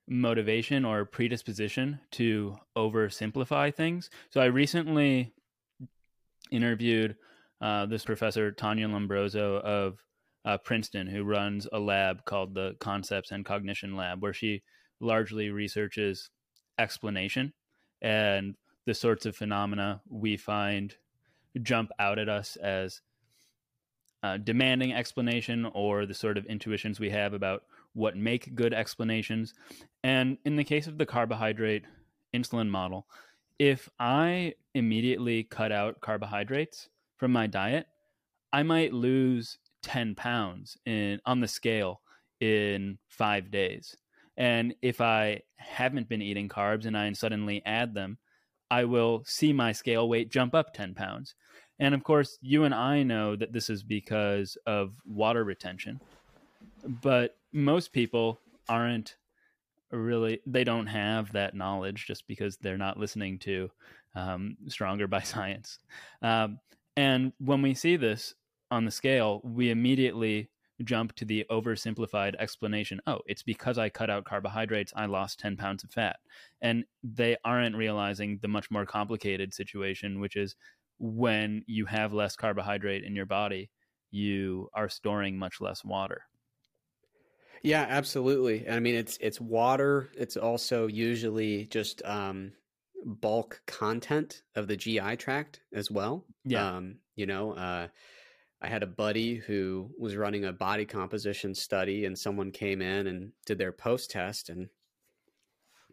motivation or predisposition to oversimplify things. So I recently interviewed uh, this professor Tania Lombrozo of uh, Princeton, who runs a lab called the Concepts and Cognition Lab, where she largely researches explanation and the sorts of phenomena we find jump out at us as uh, demanding explanation or the sort of intuitions we have about what make good explanations. And in the case of the carbohydrate insulin model, if I immediately cut out carbohydrates from my diet, I might lose 10 pounds in on the scale in five days. And if I haven't been eating carbs and I suddenly add them, I will see my scale weight jump up 10 pounds. And of course, you and I know that this is because of water retention. But most people aren't really, they don't have that knowledge just because they're not listening to um, Stronger by Science. Um, and when we see this, on the scale, we immediately jump to the oversimplified explanation oh, it's because I cut out carbohydrates, I lost 10 pounds of fat. And they aren't realizing the much more complicated situation, which is when you have less carbohydrate in your body, you are storing much less water. Yeah, absolutely. I mean, it's it's water. It's also usually just um, bulk content of the GI tract as well. Yeah. Um, you know, uh, I had a buddy who was running a body composition study, and someone came in and did their post test, and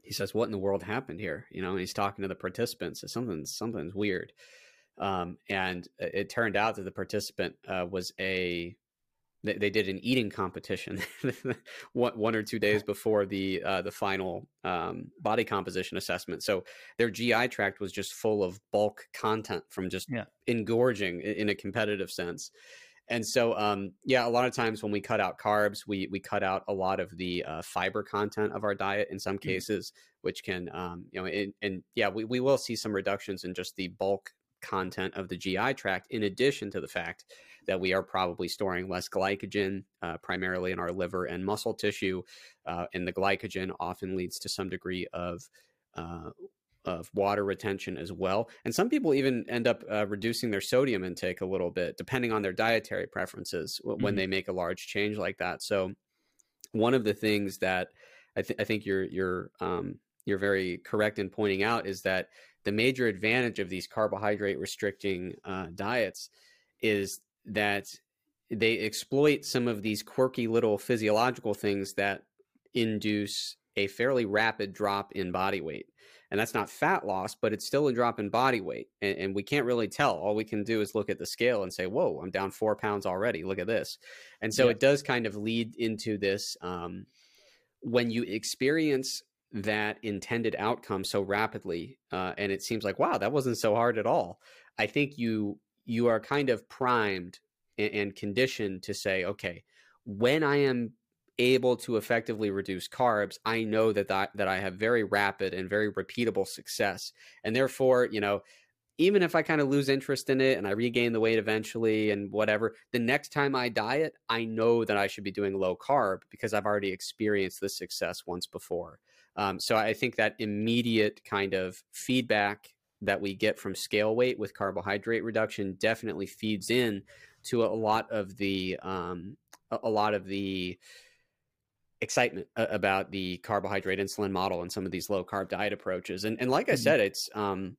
he says, "What in the world happened here?" You know, and he's talking to the participants. Something, something's weird. Um, and it turned out that the participant uh, was a they, they did an eating competition one, one or two days before the uh, the final um, body composition assessment. So their GI tract was just full of bulk content from just yeah. engorging in, in a competitive sense. And so, um, yeah, a lot of times when we cut out carbs, we we cut out a lot of the uh, fiber content of our diet in some mm. cases, mm-hmm. which can, um, you know, and, and yeah, we, we will see some reductions in just the bulk content of the GI tract, in addition to the fact that we are probably storing less glycogen, uh, primarily in our liver and muscle tissue. Uh, and the glycogen often leads to some degree of uh, of water retention as well. And some people even end up uh, reducing their sodium intake a little bit, depending on their dietary preferences mm-hmm. when they make a large change like that. So, one of the things that I, th- I think you're you're um, you're very correct in pointing out is that the major advantage of these carbohydrate restricting uh, diets is that they exploit some of these quirky little physiological things that induce a fairly rapid drop in body weight. And that's not fat loss, but it's still a drop in body weight. And, and, we can't really tell. All we can do is look at the scale and say, whoa, I'm down four pounds already. Look at this. And so yeah. it does kind of lead into this um, when you experience that intended outcome so rapidly uh, and it seems like wow that wasn't so hard at all i think you you are kind of primed and, and conditioned to say okay when i am able to effectively reduce carbs, I know that that, that I have very rapid and very repeatable success. And therefore, you know, even if I kind of lose interest in it and I regain the weight eventually and whatever, the next time I diet, I know that I should be doing low carb because I've already experienced this success once before. Um, so I think that immediate kind of feedback that we get from scale weight with carbohydrate reduction definitely feeds in to a lot of the um, a lot of the excitement about the carbohydrate insulin model and some of these low carb diet approaches. And and like I mm-hmm. said, it's um,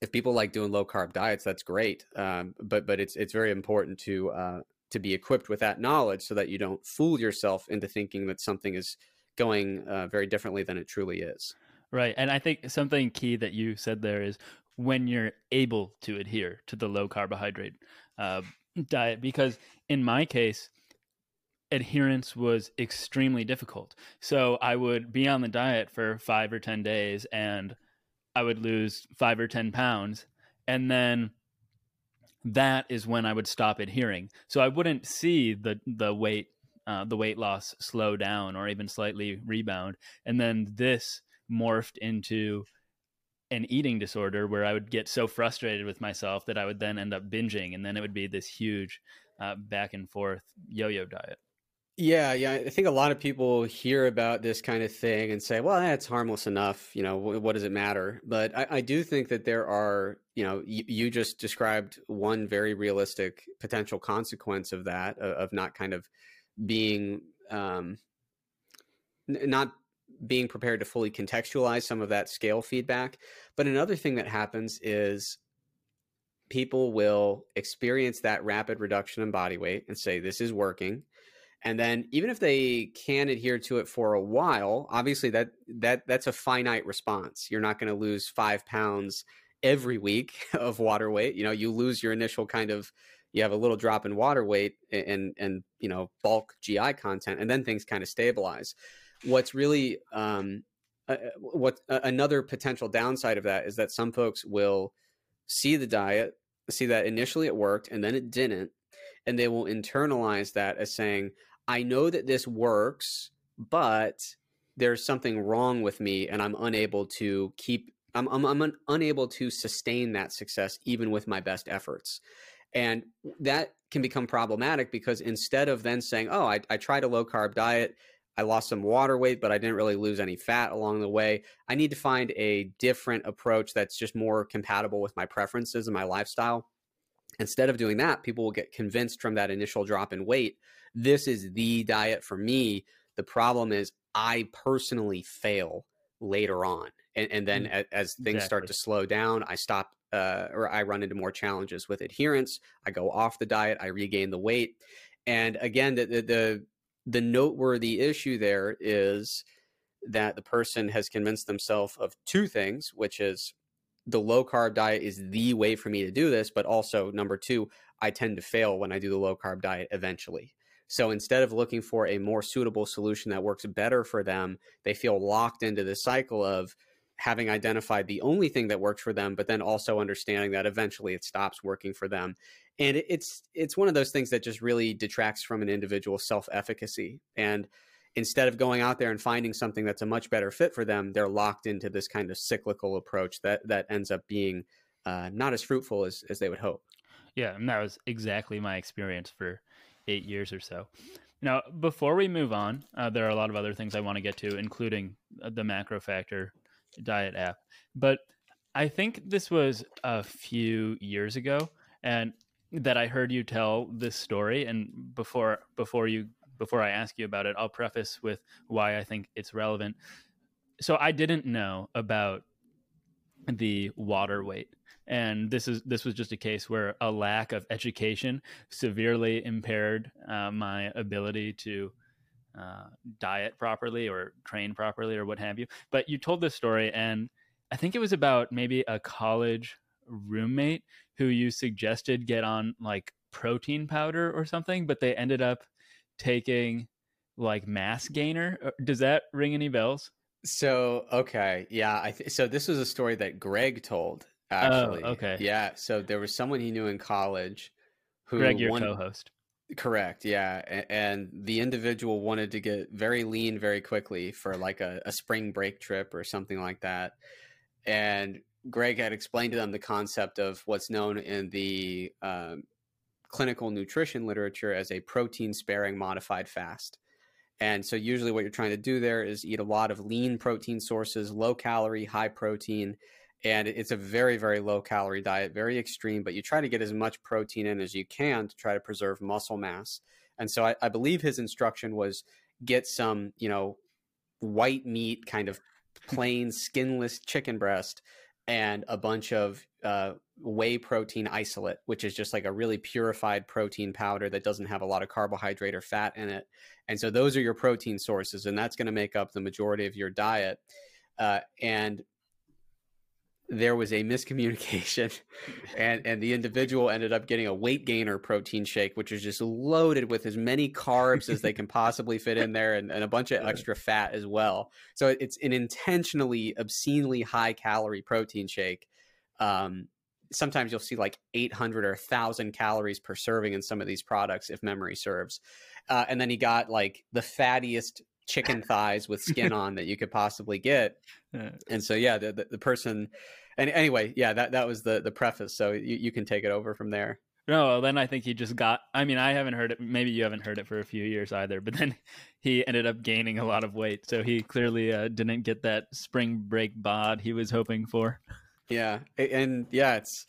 if people like doing low carb diets, that's great. Um, but but it's it's very important to uh, to be equipped with that knowledge so that you don't fool yourself into thinking that something is going uh, very differently than it truly is. Right, and I think something key that you said there is when you're able to adhere to the low carbohydrate uh, diet, because in my case adherence was extremely difficult. So I would be on the diet for five or 10 days and I would lose five or 10 pounds. And then that is when I would stop adhering. So I wouldn't see the, the weight, uh, the weight loss slow down or even slightly rebound. And then this morphed into an eating disorder where I would get so frustrated with myself that I would then end up binging. And then it would be this huge uh, back and forth yo yo diet. Yeah, yeah. I think a lot of people hear about this kind of thing and say, "Well, that's harmless enough. You know, what, does it matter?" But I, I, do think that there are, you know, you, you, just described one very realistic potential consequence of that, of not kind of being, um, not being prepared to fully contextualize some of that scale feedback. But another thing that happens is people will experience that rapid reduction in body weight and say, "This is working." and then even if they can adhere to it for a while obviously that that that's a finite response you're not going to lose five pounds every week of water weight you know you lose your initial kind of you have a little drop in water weight and and you know bulk gi content and then things kind of stabilize what's really um uh, what uh, another potential downside of that is that some folks will see the diet see that initially it worked and then it didn't and they will internalize that as saying I know that this works, but there's something wrong with me and I'm unable to keep I'm, I'm, I'm un, unable to sustain that success even with my best efforts. And that can become problematic because instead of then saying, oh, I, I tried a low carb diet, I lost some water weight, but I didn't really lose any fat along the way. I need to find a different approach that's just more compatible with my preferences and my lifestyle. Instead of doing that, people will get convinced from that initial drop in weight this is the diet for me. The problem is I personally fail later on. And, and then mm, as, things exactly. start to slow down, I stop uh, or I run into more challenges with adherence. I go off the diet, I regain the weight. And again, the, the, the, the noteworthy issue there is that the person has convinced themselves of two things, which is the low carb diet is the way for me to do this, but also number two, I tend to fail when I do the low carb diet eventually. So instead of looking for a more suitable solution that works better for them, they feel locked into the cycle of having identified the only thing that works for them, but then also understanding that eventually it stops working for them. And it's it's one of those things that just really detracts from an individual's self-efficacy. And instead of going out there and finding something that's a much better fit for them, they're locked into this kind of cyclical approach that that ends up being uh, not as fruitful as, as they would hope. Yeah, and that was exactly my experience for eight years or so. Now, before we move on, uh, there are a lot of other things I want to get to, including uh, the MacroFactor diet app. But I think this was a few years ago, and that I heard you tell this story. And before before you before I ask you about it, I'll preface with why I think it's relevant. So I didn't know about the water weight and this is this was just a case where a lack of education severely impaired uh, my ability to uh, diet properly or train properly or what have you. But you told this story, and I think it was about maybe a college roommate who you suggested get on like protein powder or something, but they ended up taking like mass gainer. Uh, does that ring any bells? So okay, yeah. I th- so this was a story that Greg told actually. Oh, okay. Yeah. So there was someone he knew in college who Greg, your co-host. Correct. Yeah. And the individual wanted to get very lean very quickly for like a, a spring break trip or something like that. And Greg had explained to them the concept of what's known in the um, clinical nutrition literature as a protein sparing modified fast. And so, usually, what you're trying to do there is eat a lot of lean protein sources, low calorie, high protein, and it's a very very low calorie diet very extreme but you try to get as much protein in as you can to try to preserve muscle mass. And so i, I believe his instruction was get some you know white meat kind of plain skinless chicken breast and a bunch of uh, whey protein isolate which is just like a really purified protein powder that doesn't have a lot of carbohydrate or fat in it. And so those are your protein sources and that's going to make up the majority of your diet. Uh, and there was a miscommunication and and the individual ended up getting a weight gainer protein shake which is just loaded with as many carbs as they can possibly fit in there and, and a bunch of extra fat as well. So it's an intentionally obscenely high calorie protein shake. Um, sometimes you'll see like 800 or 1000 calories per serving in some of these products if memory serves. Uh, and then he got like the fattiest chicken thighs with skin on that you could possibly get. And so yeah the, the, the person and anyway, yeah, that that was the the preface. So you, you can take it over from there. No, then I think he just got. I mean, I haven't heard it. Maybe you haven't heard it for a few years either. But then he ended up gaining a lot of weight, so he clearly uh, didn't get that spring break bod he was hoping for. Yeah, and yeah, it's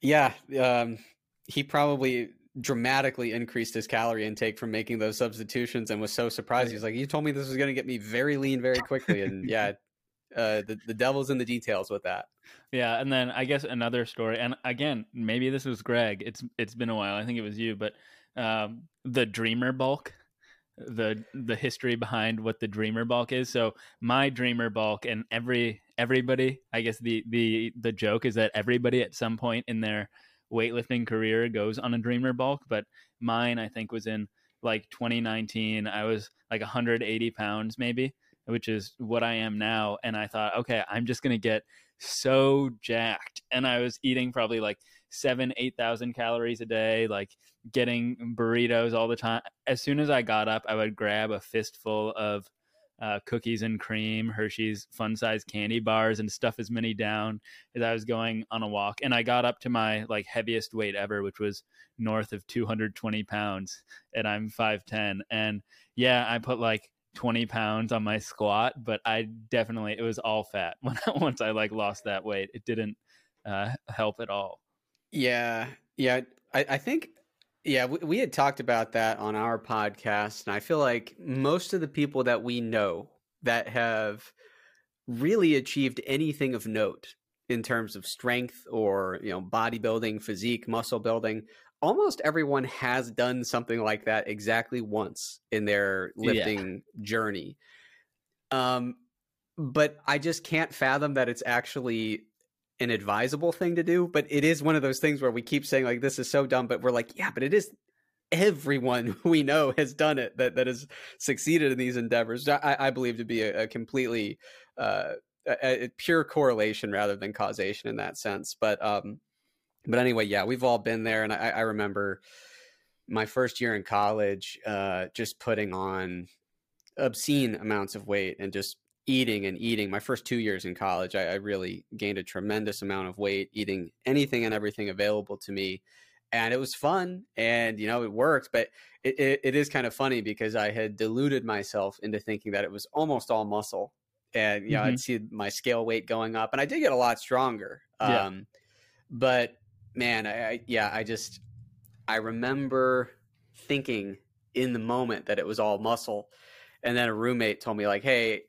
yeah. Um, he probably dramatically increased his calorie intake from making those substitutions and was so surprised. He's like, "You told me this was going to get me very lean very quickly," and yeah, uh, the the devil's in the details with that. Yeah, and then I guess another story, and again, maybe this was Greg. It's it's been a while. I think it was you, but um, the Dreamer bulk, the the history behind what the Dreamer bulk is. So my Dreamer bulk, and every everybody, I guess the the the joke is that everybody at some point in their weightlifting career goes on a Dreamer bulk, but mine I think was in like 2019. I was like 180 pounds maybe which is what I am now. And I thought, okay, I'm just gonna get so jacked. And I was eating probably like seven, eight thousand calories a day, like getting burritos all the time. As soon as I got up, I would grab a fistful of uh, cookies and cream, Hershey's fun size candy bars, and stuff as many down as I was going on a walk. And I got up to my like heaviest weight ever, which was north of 220 pounds, and I'm 5'10. And yeah, I put like 20 pounds on my squat, but I definitely, it was all fat when I, once I like lost that weight. It didn't uh, help at all. Yeah. Yeah. I, I think, yeah, we, we had talked about that on our podcast. And I feel like most of the people that we know that have really achieved anything of note in terms of strength or you know bodybuilding physique muscle building almost everyone has done something like that exactly once in their lifting yeah. journey. Um, but I just can't fathom that it's actually an advisable thing to do. But it is one of those things where we keep saying like this is so dumb, but we're like, yeah, but it is. Everyone we know has done it that that has succeeded in these endeavors. I, I believe to be a, a completely uh, a, a pure correlation rather than causation in that sense. But um, but anyway, yeah, we've all been there, and I, I remember my first year in college, uh, just putting on obscene amounts of weight and just eating and eating. My first two years in college, I, I really gained a tremendous amount of weight, eating anything and everything available to me and it was fun and you know it worked but it, it, it is kind of funny because i had deluded myself into thinking that it was almost all muscle and you know mm-hmm. i'd see my scale weight going up and i did get a lot stronger yeah. um but man I, I yeah i just i remember thinking in the moment that it was all muscle and then a roommate told me like hey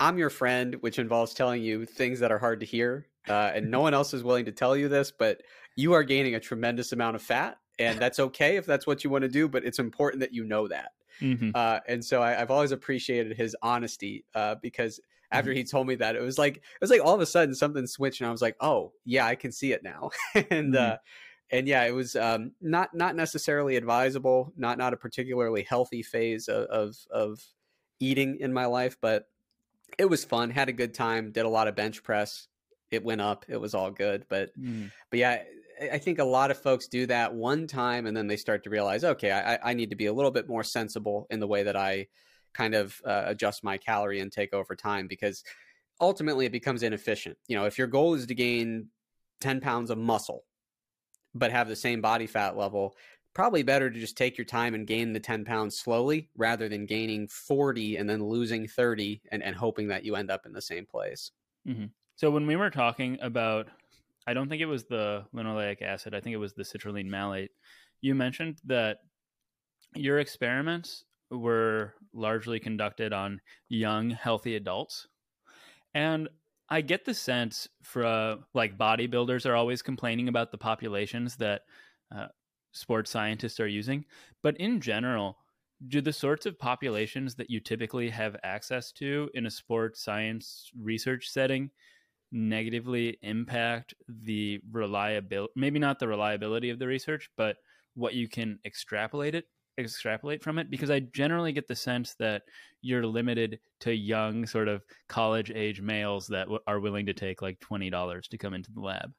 i'm your friend which involves telling you things that are hard to hear uh, and no one else is willing to tell you this but you are gaining a tremendous amount of fat and that's okay if that's what you want to do but it's important that you know that mm-hmm. uh, and so I, have always appreciated his honesty uh, because after mm-hmm. he told me that it was like it was like all of a sudden something switched and i was like oh yeah i can see it now and mm-hmm. uh and yeah it was um not not necessarily advisable not not a particularly healthy phase of, of of eating in my life but it was fun had a good time did a lot of bench press it went up it was all good but mm. but yeah I think a lot of folks do that one time and then they start to realize, okay, I, I need to be a little bit more sensible in the way that I kind of uh, adjust my calorie intake over time because ultimately it becomes inefficient. You know, if your goal is to gain 10 pounds of muscle, but have the same body fat level, probably better to just take your time and gain the 10 pounds slowly rather than gaining 40 and then losing 30 and, and hoping that you end up in the same place. Mm-hmm. So when we were talking about I don't think it was the linoleic acid. I think it was the citrulline malate. You mentioned that your experiments were largely conducted on young, healthy adults. And I get the sense from like bodybuilders are always complaining about the populations that uh, sports scientists are using. But in general, do the sorts of populations that you typically have access to in a sports science research setting negatively impact the reliability maybe not the reliability of the research but what you can extrapolate it extrapolate from it because i generally get the sense that you're limited to young sort of college age males that w- are willing to take like $20 to come into the lab.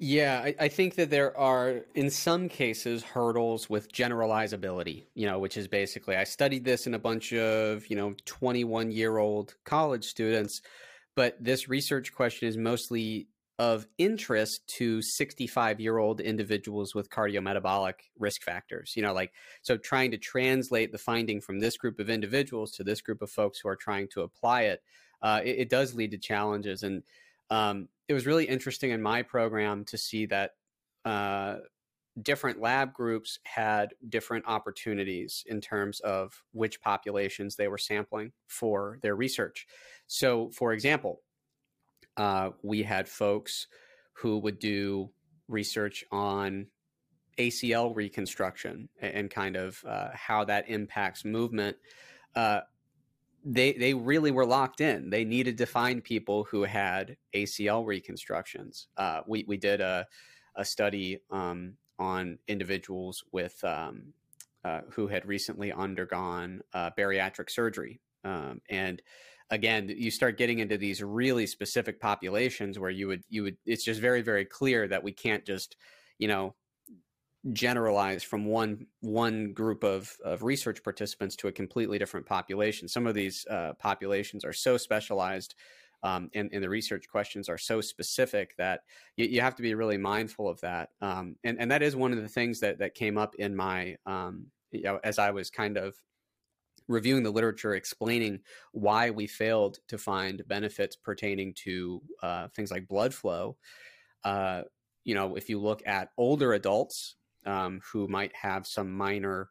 Yeah, I, I, think that there are, in some cases, hurdles with generalizability, you know, which is basically I studied this in a bunch of, you know, 21 year old college students but this research question is mostly of interest to 65 year old individuals with cardiometabolic risk factors. You know, like, so trying to translate the finding from this group of individuals to this group of folks who are trying to apply it, uh, it, it, does lead to challenges. And um, it was really interesting in my program to see that. Uh, different lab groups had different opportunities in terms of which populations they were sampling for their research. So, for example, uh, we had folks who would do research on ACL reconstruction and, kind of uh, how that impacts movement. Uh, they they really were locked in. They needed to find people who had ACL reconstructions. Uh, we we did a a study um, on individuals with um, uh, who had recently undergone uh, bariatric surgery. Um, and again, you start getting into these really specific populations where you would you would it's just very very clear that we can't just you know generalize from one one group of, of research participants to a completely different population. Some of these uh, populations are so specialized um, and, and, the research questions are so specific that you, you have to be really mindful of that. Um, and, and that is one of the things that, that came up in my, um, you know, as I was kind of reviewing the literature explaining why we failed to find benefits pertaining to uh, things like blood flow. Uh, you know, if you look at older adults um, who might have some minor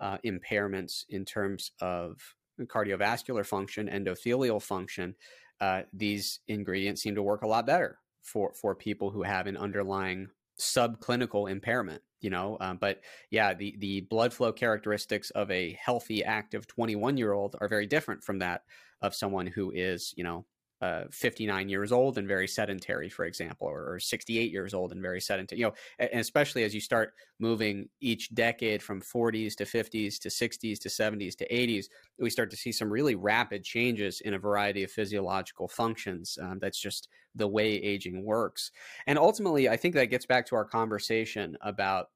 uh, impairments in terms of cardiovascular function, endothelial function, uh, these ingredients seem to work a lot better for for people who have an underlying subclinical impairment you know um, but yeah the the blood flow characteristics of a healthy active 21 year old are very different from that of someone who is you know uh, 59 years old and very sedentary, for example, or, or 68 years old and very sedentary. You know, and especially as you start moving each decade from 40s to 50s to 60s to 70s to 80s, we start to see some really rapid changes in a variety of physiological functions. Um, that's just the way aging works. And ultimately, I think that gets back to our conversation about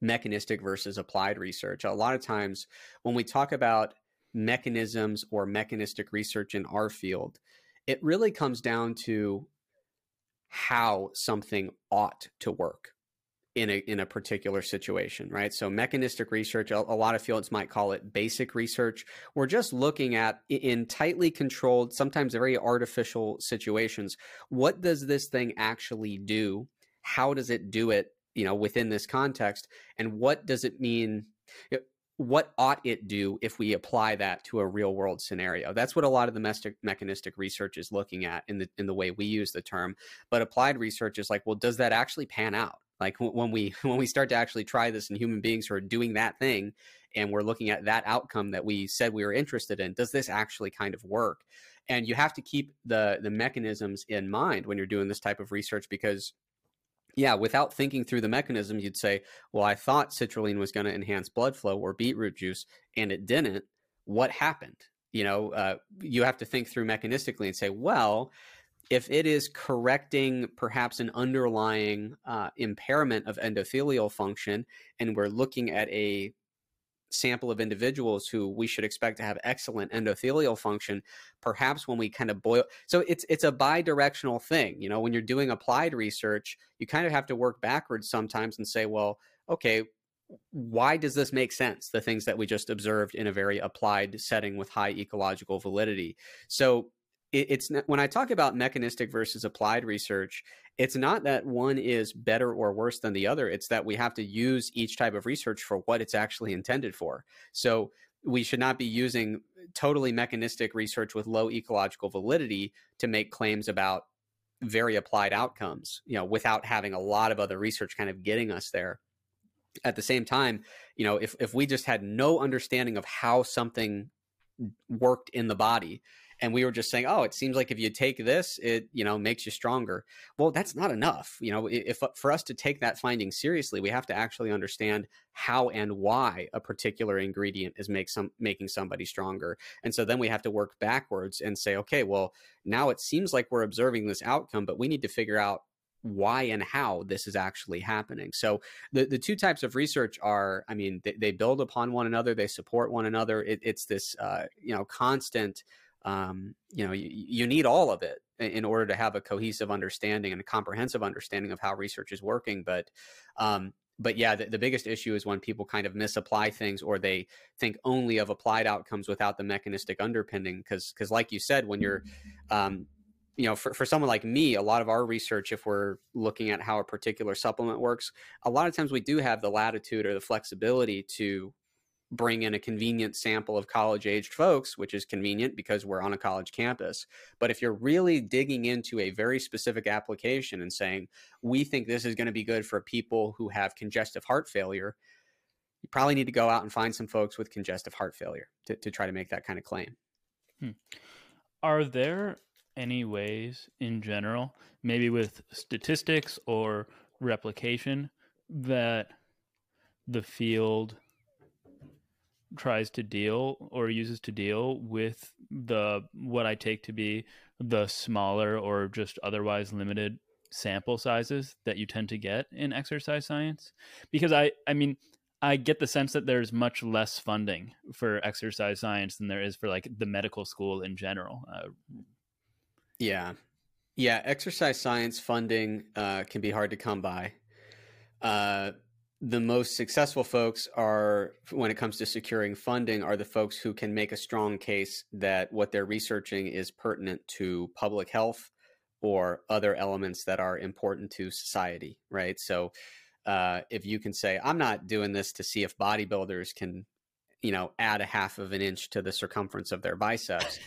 mechanistic versus applied research. A lot of times when we talk about mechanisms or mechanistic research in our field, it really comes down to how something ought to work in a in a particular situation, right? So mechanistic research, a, a, lot of fields might call it basic research. We're just looking at in tightly controlled, sometimes very artificial situations. What does this thing actually do? How does it do it? You know, within this context, and what does it mean? What ought it do if we apply that to a real world scenario? That's what a lot of the mechanistic, research is looking at in the in the way we use the term but applied research is like well does that actually pan out? Like when we when we start to actually try this in human beings who are doing that thing and we're looking at that outcome that we said we were interested in does this actually kind of work? And you have to keep the the mechanisms in mind when you're doing this type of research because yeah, without thinking through the mechanism, you'd say, well, I thought citrulline was going to enhance blood flow or beetroot juice, and it didn't. What happened? You know, uh, you have to think through mechanistically and say, well, if it is correcting perhaps an underlying uh, impairment of endothelial function, and we're looking at a sample of individuals who we should expect to have excellent endothelial function perhaps when we kind of boil so it's it's a bi-directional thing you know when you're doing applied research you kind of have to work backwards sometimes and say well okay why does this make sense the things that we just observed in a very applied setting with high ecological validity? So it's when I talk about mechanistic versus applied research, it's not that one is better or worse than the other. It's that we have to use each type of research for what it's actually intended for. So we should not be using totally mechanistic research with low ecological validity to make claims about very applied outcomes, you know, without having a lot of other research kind of getting us there. At the same time, you know, if if we just had no understanding of how something worked in the body, and we were just saying oh it seems like if you take this it you know makes you stronger well that's not enough you know if for us to take that finding seriously we have to actually understand how and why a particular ingredient is make some making somebody stronger and so then we have to work backwards and say okay well now it seems like we're observing this outcome but we need to figure out why and how this is actually happening. So the, the two types of research are, I mean, they, they build upon one another, they support one another. It, it's this, uh, you know, constant um, you know you, you, need all of it in order to have a cohesive understanding and a comprehensive understanding of how research is working but um, but yeah the, the, biggest issue is when people kind of misapply things or they think only of applied outcomes without the mechanistic underpinning because because like you said when you're um, you know for, for someone like me a lot of our research if we're looking at how a particular supplement works a lot of times we do have the latitude or the flexibility to bring in a convenient sample of college aged folks, which is convenient because we're on a college campus. But if you're really digging into a very specific application and saying, we think this is going to be good for people who have congestive heart failure, you probably need to go out and find some folks with congestive heart failure to, to try to make that kind of claim. Hmm. Are there any ways in general, maybe with statistics or replication, that the field tries to deal or uses to deal with the what I take to be the smaller or just otherwise limited sample sizes that you tend to get in exercise science because I I mean I get the sense that there's much less funding for exercise science than there is for like the medical school in general. Uh, yeah. Yeah, exercise science funding uh, can be hard to come by. Uh, the most successful folks are when it comes to securing funding are the folks who can make a strong case that what they're researching is pertinent to public health or other elements that are important to society right? So uh, if you can say i'm not doing this to see if bodybuilders can you know add a half of an inch to the circumference of their biceps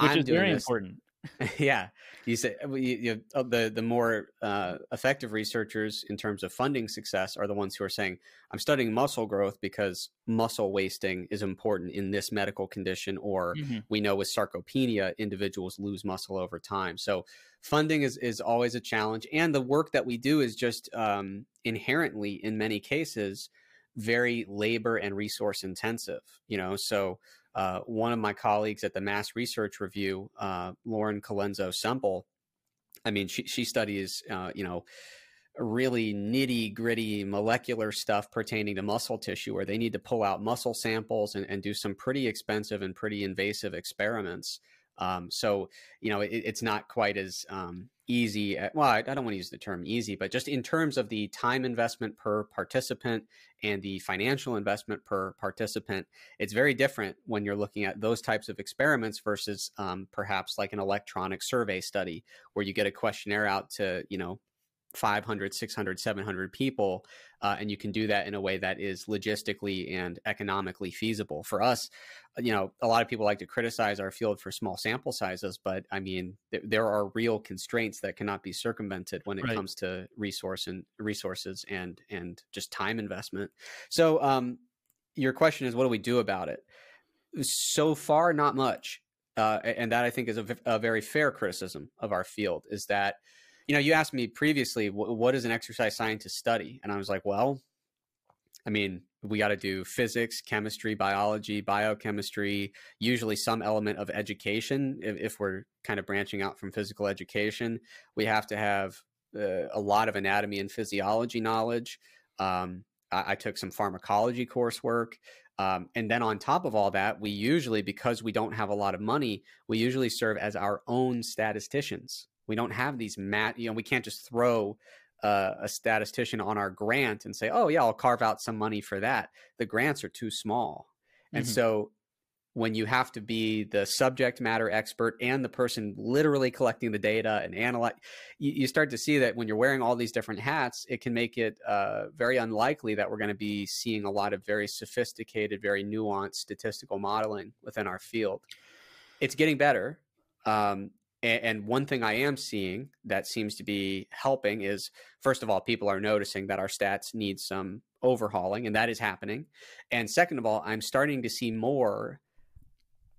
which I'm is very this, important yeah, you say uh, you, you, uh, the the more uh, effective researchers in terms of funding success are the ones who are saying, "I'm studying muscle growth because muscle wasting is important in this medical condition," or mm-hmm. we know with sarcopenia, individuals lose muscle over time. So funding is is always a challenge, and the work that we do is just um, inherently, in many cases, very labor and resource intensive. You know, so uh, one of my colleagues at the MASS Research Review, uh, Lauren Colenso Semple, I mean, she, she studies, uh, you know, really nitty gritty molecular stuff pertaining to muscle tissue where they need to pull out muscle samples and, and do some pretty expensive and pretty invasive experiments. Um, so, you know, it, it's not quite as um, easy. At, well, I, I don't want to use the term easy, but just in terms of the time investment per participant and the financial investment per participant, it's very different when you're looking at those types of experiments versus um, perhaps like an electronic survey study where you get a questionnaire out to, you know, 500 600 700 people uh, and you can do that in a way that is logistically and economically feasible. For us uh, you know a lot of people like to criticize our field for small sample sizes but i mean th- there are real constraints that cannot be circumvented when it right. comes to resource and resources and and just time investment. So um your question is what do we do about it? So far not much uh, and that i think is a, a very fair criticism of our field is that you know, you asked me previously, what does an exercise scientist study? And I was like, well, I mean, we got to do physics, chemistry, biology, biochemistry, usually some element of education. If, if, we're kind of branching out from physical education, we have to have uh, a lot of anatomy and physiology knowledge. Um, I, I, took some pharmacology coursework. Um, and then on top of all that, we usually, because we don't have a lot of money, we usually serve as our own statisticians. We don't have these mat, you know, we can't just throw uh, a statistician on our grant and say, oh, yeah, I'll carve out some money for that. The grants are too small. And mm-hmm. so when you have to be the subject matter expert and the person literally collecting the data and analyze, you, you start to see that when you're wearing all these different hats, it can make it uh, very unlikely that we're going to be seeing a lot of very sophisticated, very nuanced statistical modeling within our field. It's getting better. Um, and, one thing I am seeing that seems to be helping is, first of all, people are noticing that our stats need some overhauling, and that is happening. And second of all, I'm starting to see more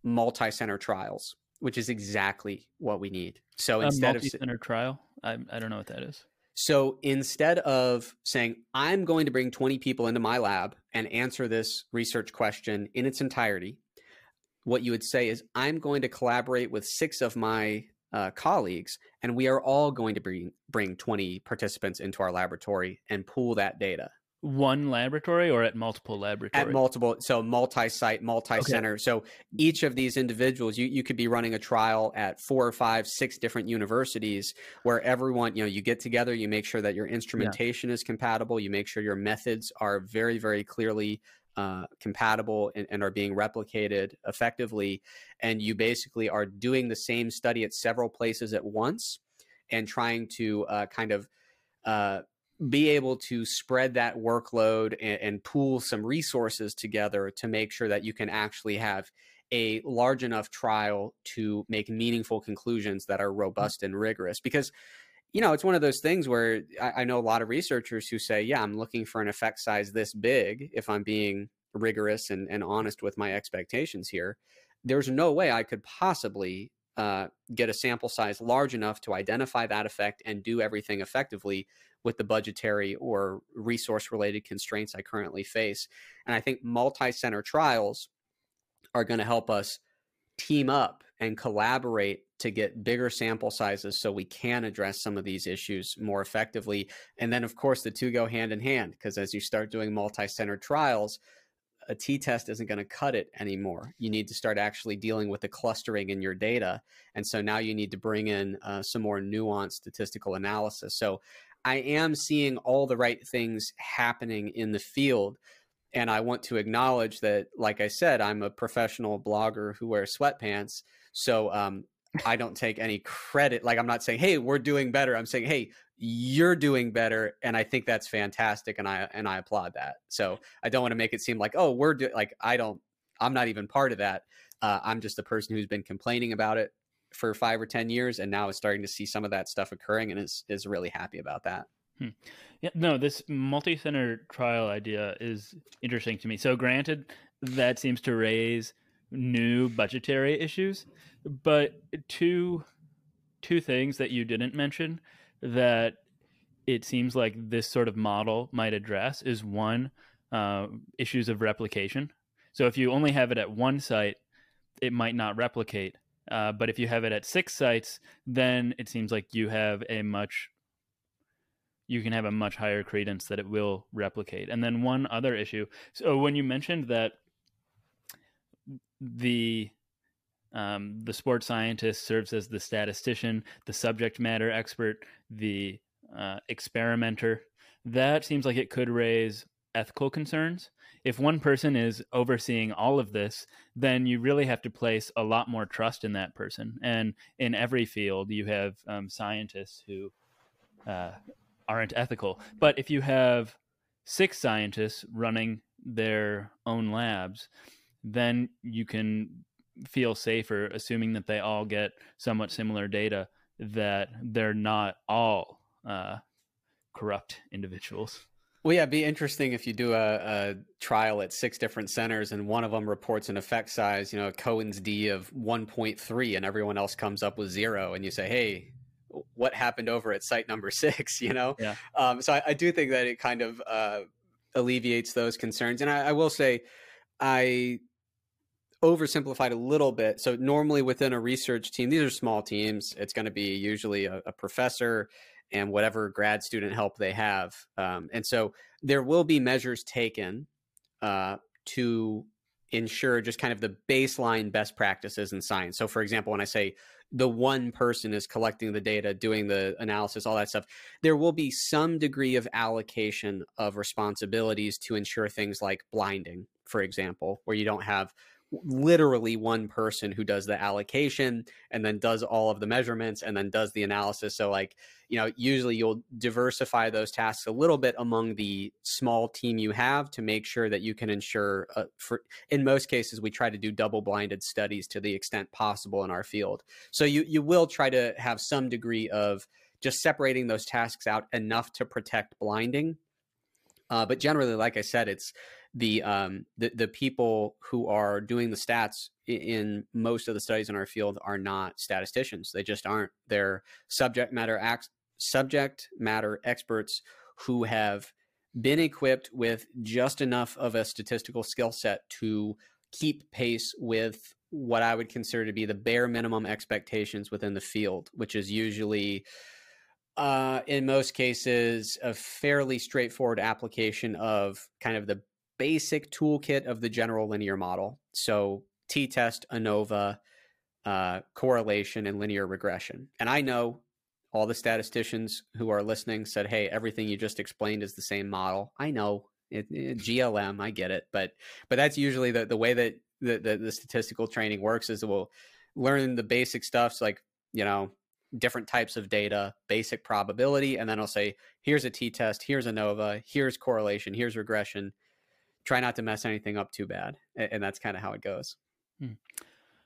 multi center trials, which is exactly what we need. So instead of center trial, I, I don't know what that is. So instead of saying, I'm going to bring 20 people into my lab and answer this research question in its entirety, what you would say is, I'm going to collaborate with six of my uh, colleagues, and we are all going to bring bring 20 participants into our laboratory and pool that data. One laboratory or at multiple laboratories? At multiple, so multi-site, multi-center. Okay. So each of these individuals, you, you could be running a trial at four or five, six different universities where everyone, you know, you get together, you make sure that your instrumentation yeah. is compatible, you make sure your methods are very, very clearly uh, compatible and, and, are being replicated effectively. And you basically are doing the same study at several places at once and trying to uh, kind of uh, be able to spread that workload and, and, pool some resources together to make sure that you can actually have a large enough trial to make meaningful conclusions that are mm. robust and rigorous. Because you know, it's one of those things where I, I, know a lot of researchers who say, yeah, I'm looking for an effect size this big if I'm being rigorous and, and honest with my expectations here. There's no way I could possibly uh, get a sample size large enough to identify that effect and do everything effectively with the budgetary or resource related constraints I currently face. And I think multi center trials are going to help us team up and collaborate to get bigger sample sizes so we can address some of these issues more effectively. And then, of course, the two go hand in hand because as you start doing multi center trials, a t test isn't going to cut it anymore. You need to start actually dealing with the clustering in your data. And so now you need to bring in uh, some more nuanced statistical analysis. So I am seeing all the right things happening in the field and I want to acknowledge that, like I said, I'm a professional blogger who wears sweatpants. So um, I don't take any credit. Like I'm not saying, "Hey, we're doing better." I'm saying, "Hey, you're doing better," and I think that's fantastic, and I and I applaud that. So I don't want to make it seem like, "Oh, we're like I don't. I'm not even part of that. Uh, I'm just a person who's been complaining about it for five or ten years, and now is starting to see some of that stuff occurring, and is is really happy about that." Hmm. Yeah, no, this multi-center trial idea is interesting to me. So, granted, that seems to raise new budgetary issues, but two two things that you didn't mention that it seems like this sort of model might address is one uh, issues of replication. So, if you only have it at one site, it might not replicate. Uh, but if you have it at six sites, then it seems like you have a much you can have a much higher credence that it will replicate. And then one other issue. So when you mentioned that the um, the sports scientist serves as the statistician, the subject matter expert, the uh, experimenter. That seems like it could raise ethical concerns. If one person is overseeing all of this, then you really have to place a lot more trust in that person. And in every field, you have um, scientists who uh, aren't ethical. But if you have six scientists running their own labs, then you can feel safer assuming that they all get somewhat similar data that they're not all uh, corrupt individuals. Well, yeah, it'd be interesting if you do a, a, trial at six different centers and one of them reports an effect size, you know, a Cohen's D of 1.3, and everyone else comes up with zero, and you say, hey, what happened over at site number six, you know? Yeah. Um, so I, I, do think that it kind of uh, alleviates those concerns. And I, I will say, I oversimplified a little bit. So normally within a research team, these are small teams. It's going to be usually a, a, professor and whatever grad student help they have. Um, and so there will be measures taken uh, to ensure just kind of the baseline best practices in science. So for example, when I say the one person is collecting the data, doing the analysis, all that stuff, there will be some degree of allocation of responsibilities to ensure things like blinding, for example, where you don't have literally one person who does the allocation and then does all of the measurements and then does the analysis. So like you know usually you'll diversify those tasks a little bit among the small team you have to make sure that you can ensure uh, for in most cases we try to do double blinded studies to the extent possible in our field. So you you will try to have some degree of just separating those tasks out enough to protect blinding. Uh, but generally like i said it's the um the, the people who are doing the stats in most of the studies in our field are not statisticians. They just aren't. They're subject matter acts subject matter experts who have been equipped with just enough of a statistical skill set to keep pace with what I would consider to be the bare minimum expectations within the field, which is usually, uh, in most cases, a fairly straightforward application of kind of the basic toolkit of the general linear model. So t-test, ANOVA, uh, correlation, and linear regression. And I know all the statisticians who are listening said, "Hey, everything you just explained is the same model." I know it, it, GLM, I get it, but but that's usually the the way that the, the, the statistical training works is we'll learn the basic stuffs like you know different types of data, basic probability, and then I'll say, "Here's a t-test, here's ANOVA, here's correlation, here's regression." Try not to mess anything up too bad. And that's kind of how it goes. Hmm.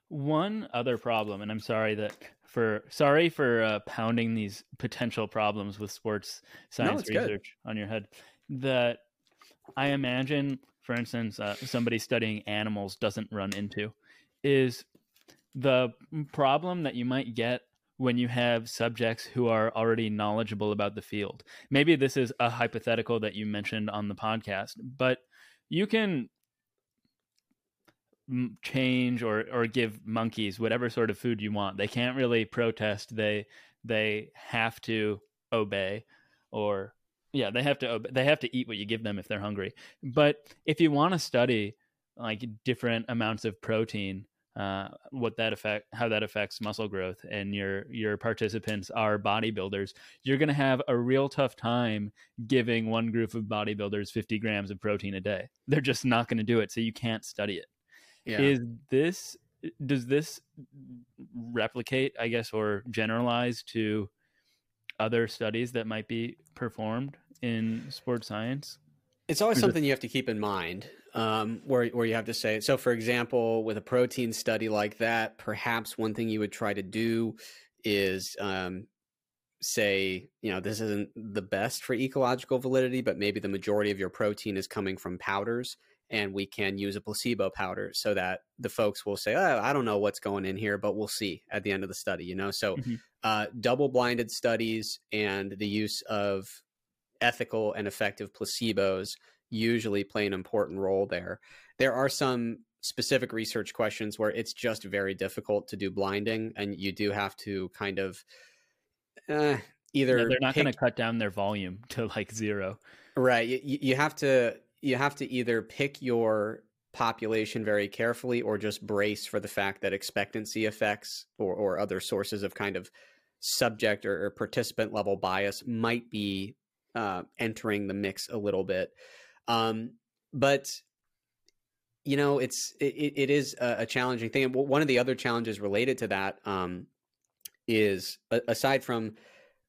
One other problem, and I'm sorry that for sorry for uh, pounding these potential problems with sports science no, research good. on your head. That I imagine, for instance, uh, somebody studying animals doesn't run into is the problem that you might get when you have subjects who are already knowledgeable about the field. Maybe this is a hypothetical that you mentioned on the podcast, but you can change or or give monkeys whatever sort of food you want. They can't really protest. They they have to obey or yeah, they have to obey. they have to eat what you give them if they're hungry. But if you want to study like different amounts of protein uh, what that affect how that affects muscle growth and your your participants are bodybuilders you're going to have a real tough time giving one group of bodybuilders 50 grams of protein a day they're just not going to do it so you can't study it. Yeah. Is this does this replicate i guess or generalize to other studies that might be performed in sports science it's always something you have to keep in mind um, where, where you have to say, so for example, with a protein study like that, perhaps one thing you would try to do is um, say, you know, this isn't the best for ecological validity, but maybe the majority of your protein is coming from powders and we can use a placebo powder so that the folks will say, oh, I don't know what's going in here, but we'll see at the end of the study, you know? So mm-hmm. uh, double blinded studies and the use of ethical and effective placebos usually play an important role there. There are some specific research questions where it's just very difficult to do blinding, and you do have to kind of. Uh, either yeah, they're not pick, going to cut down their volume to like zero. Right. You, you have to you have to either pick your population very carefully or just brace for the fact that expectancy effects or, or other sources of kind of subject or, or participant level bias might be uh, entering the mix a little bit. Um, but you know, it's it, it is a, challenging thing. one of the other challenges related to that um, is aside from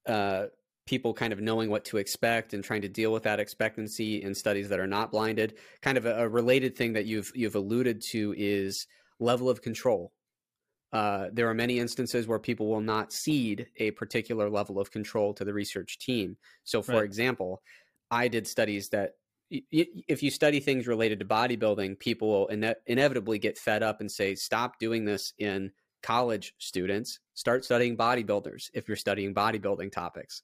uh, people kind of knowing what to expect and trying to deal with that expectancy in studies that are not blinded. Kind of a, a related thing that you've you've alluded to is level of control. Uh, there are many instances where people will not cede a particular level of control to the research team. So, for right. example, I did studies that if you study things related to bodybuilding, people will ine- inevitably get fed up and say, "Stop doing this in college students. Start studying bodybuilders if you're studying bodybuilding topics."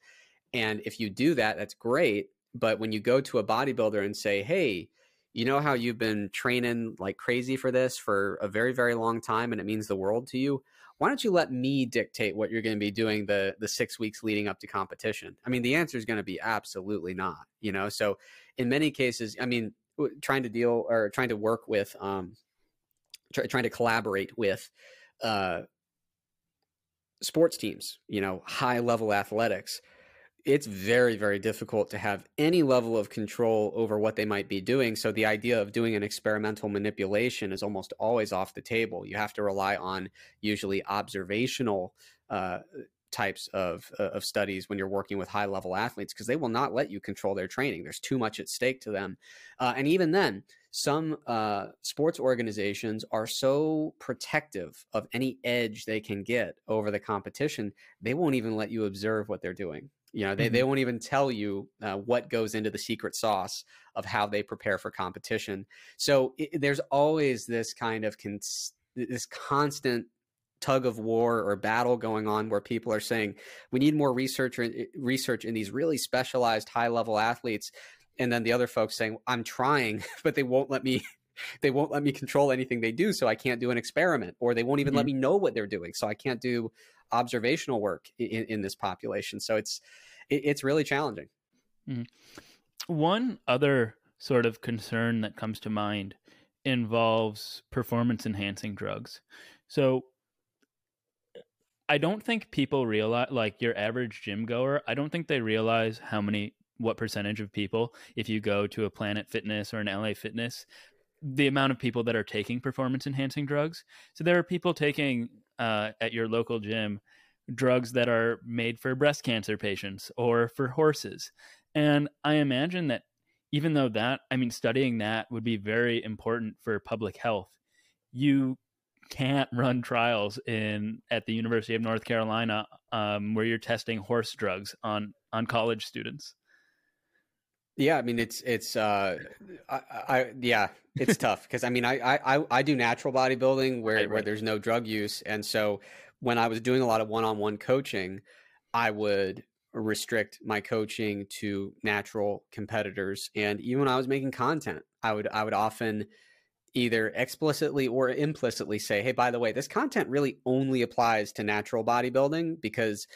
And if you do that, that's great. But when you go to a bodybuilder and say, hey, you know how you've been training like crazy for this for a very, very long time and it means the world to you? Why don't you let me dictate what you're going to be doing the the six weeks leading up to competition? I mean, the answer is going to be absolutely not. You know, so in many cases, I mean, trying to deal or trying to work with, um, try, trying to collaborate with, uh, sports teams. You know, high level athletics it's very very difficult to have any level of control over what they might be doing so the idea of doing an experimental manipulation is almost always off the table. You have to rely on usually observational uh, types of uh, of studies when you're working with high level athletes because they will not let you control their training. There's too much at stake to them. Uh, and even then some uh, sports organizations are so protective of any edge they can get over the competition they won't even let you observe what they're doing you know, they, mm-hmm. they won't even tell you uh, what goes into the secret sauce of how they prepare for competition. So it, there's always this kind of cons- this constant tug of war or battle going on where people are saying we need more research eh, research in these really specialized high level athletes and then the other folks saying i'm trying but they won't let me they won't let me control anything they do so i can't do an experiment or they won't even mm-hmm. let me know what they're doing so i can't do observational work in, in this population. So it's it, it's really challenging. Mm-hmm. One other sort of concern that comes to mind involves performance enhancing drugs. So I don't think people realize, like your average gym goer, I don't think they realize how many, what percentage of people, if you go to a Planet Fitness or an LA Fitness, the amount of people that are taking performance enhancing drugs. So there are people taking uh, at your local gym drugs that are made for breast cancer patients or for horses. And I imagine that even though that, I mean, studying that would be very important for public health, you can't run trials in at the University of North Carolina um, where you're testing horse drugs on on college students. Yeah, I mean it's it's uh, I, I yeah it's tough because I mean I, I I do natural bodybuilding where right, right. where there's no drug use, and so when I was doing a lot of one-on-one coaching, I would restrict my coaching to natural competitors, and even when I was making content, I would I would often either explicitly or implicitly say, "Hey, by the way, this content really only applies to natural bodybuilding because."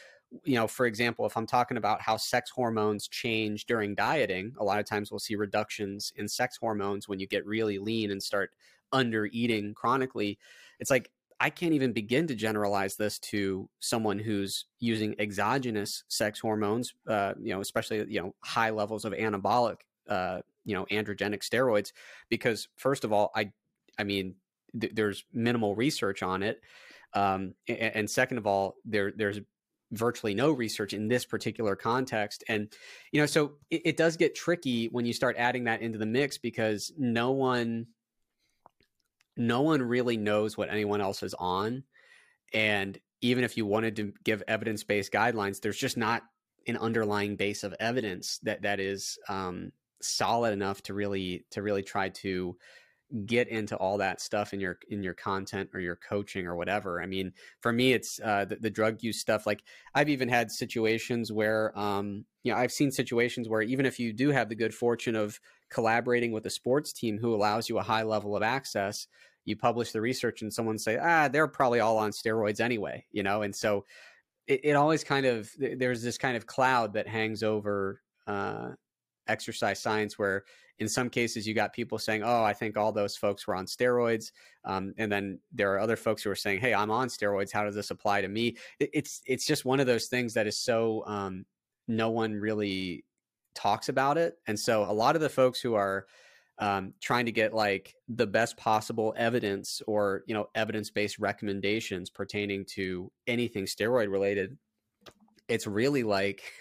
You know, for example, if I'm talking about how sex hormones change during dieting, a lot of times we'll see reductions in sex hormones when you get really lean and start under eating chronically. It's like I can't even begin to generalize this to someone who's using exogenous sex hormones, uh, you know, especially you know high levels of anabolic, uh, you know, androgenic steroids, because first of all, I, I mean, th- there's minimal research on it, um, and, and second of all, there there's virtually no research in this particular context. And, you know, so it, it, does get tricky when you start adding that into the mix because no one, no one really knows what anyone else is on. And even if you wanted to give evidence based guidelines, there's just not an underlying base of evidence that that is um, solid enough to really to really try to get into all that stuff in your in your content or your coaching or whatever i mean for me it's uh, the, the, drug use stuff like i've even had situations where um, you know i've seen situations where even if you do have the good fortune of collaborating with a sports team who allows you a high level of access you publish the research and someone say ah they're probably all on steroids anyway you know and so it, it always kind of there's this kind of cloud that hangs over uh, exercise science where in some cases you got people saying oh i think all those folks were on steroids um, and then there are other folks who are saying hey i'm on steroids. How does this apply to me? It, it's it's just one of those things that is so um, no one really talks about it and so a lot of the folks who are um, trying to get like the best possible evidence or you know evidence-based recommendations pertaining to anything steroid related it's really like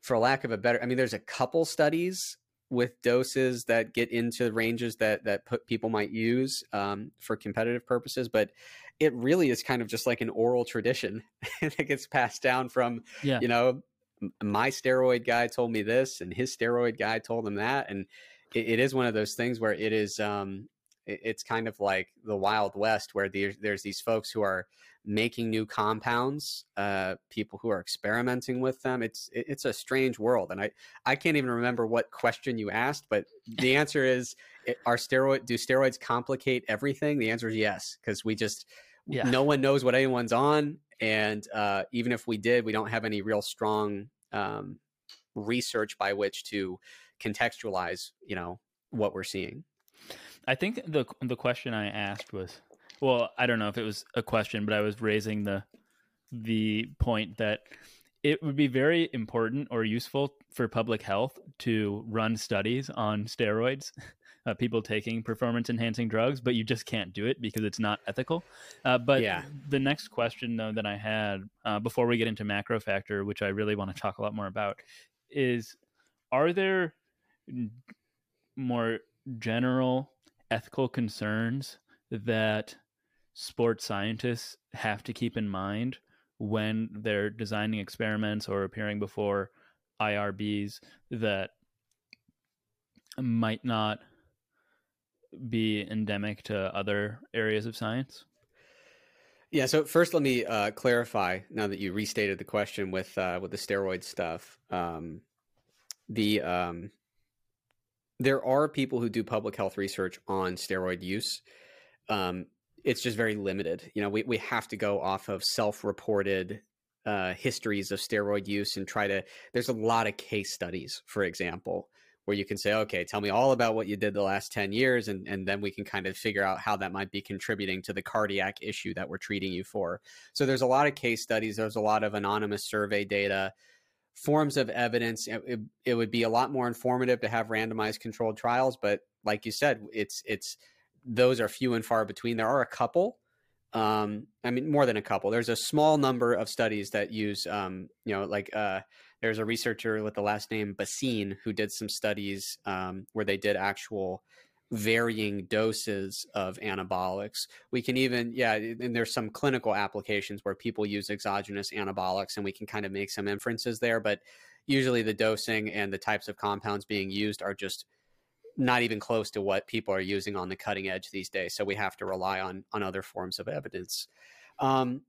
for lack of a better i mean there's a couple studies with doses that get into ranges that that put people might use um, for competitive purposes but it really is kind of just like an oral tradition that gets passed down from yeah. you know my steroid guy told me this and his steroid guy told him that and it, it is one of those things where it is um, it, it's kind of like the wild west where there's, there's these folks who are making new compounds uh, people who are experimenting with them. It's it's a strange world and i i can't even remember what question you asked but the answer is are steroid do steroids complicate everything the answer is yes because we just yeah. no one knows what anyone's on and uh, even if we did we don't have any real strong um, research by which to contextualize, you know, what we're seeing. I think the the question I asked was, well, I don't know if it was a question, but I was raising the the point that it would be very important or useful for public health to run studies on steroids, uh, people taking performance enhancing drugs, but you just can't do it because it's not ethical. Uh, but yeah. the next question, though, that I had uh, before we get into MacroFactor, which I really want to talk a lot more about, is are there more general ethical concerns that sports scientists have to keep in mind when they're designing experiments or appearing before IRBs that might not be endemic to other areas of science? Yeah. So first, let me uh, clarify. Now that you restated the question with uh, with the steroid stuff, um, the um, there are people who do public health research on steroid use. Um, it's just very limited. You know, we, we have to go off of self reported uh, histories of steroid use and try to. There's a lot of case studies, for example, where you can say, okay, tell me all about what you did the last 10 years, and, and then we can kind of figure out how that might be contributing to the cardiac issue that we're treating you for. So there's a lot of case studies, there's a lot of anonymous survey data forms of evidence. It, it, would be a lot more informative to have randomized controlled trials, but like you said, it's it's those are few and far between. There are a couple. Um, I mean, more than a couple. There's a small number of studies that use, um, you know, like uh, there's a researcher with the last name Bhasin who did some studies um, where they did actual varying doses of anabolics. We can even, yeah, and there's some clinical applications where people use exogenous anabolics and we can kind of make some inferences there. But usually the dosing and the types of compounds being used are just not even close to what people are using on the cutting edge these days. So we have to rely on, on other forms of evidence. Um,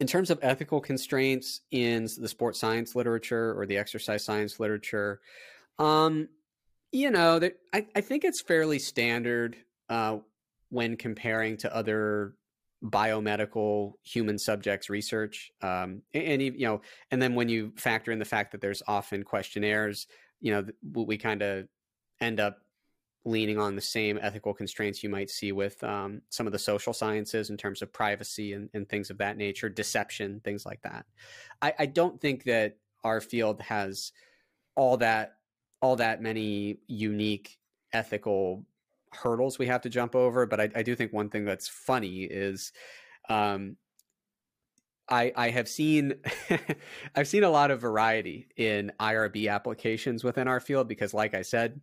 in terms of ethical constraints in the sports science literature or the exercise science literature, um, you know, I, I think it's fairly standard uh, when comparing to other biomedical human subjects research um, and, and, you know and then when you factor in the fact that there's often questionnaires you know we kind of end up leaning on the same ethical constraints you might see with um, some of the social sciences in terms of privacy and, and, things of that nature deception things like that I, I don't think that our field has all that all that many unique ethical hurdles we have to jump over. But I, I do think one thing that's funny is um, I, I have seen I've seen a lot of variety in IRB applications within our field because, like I said,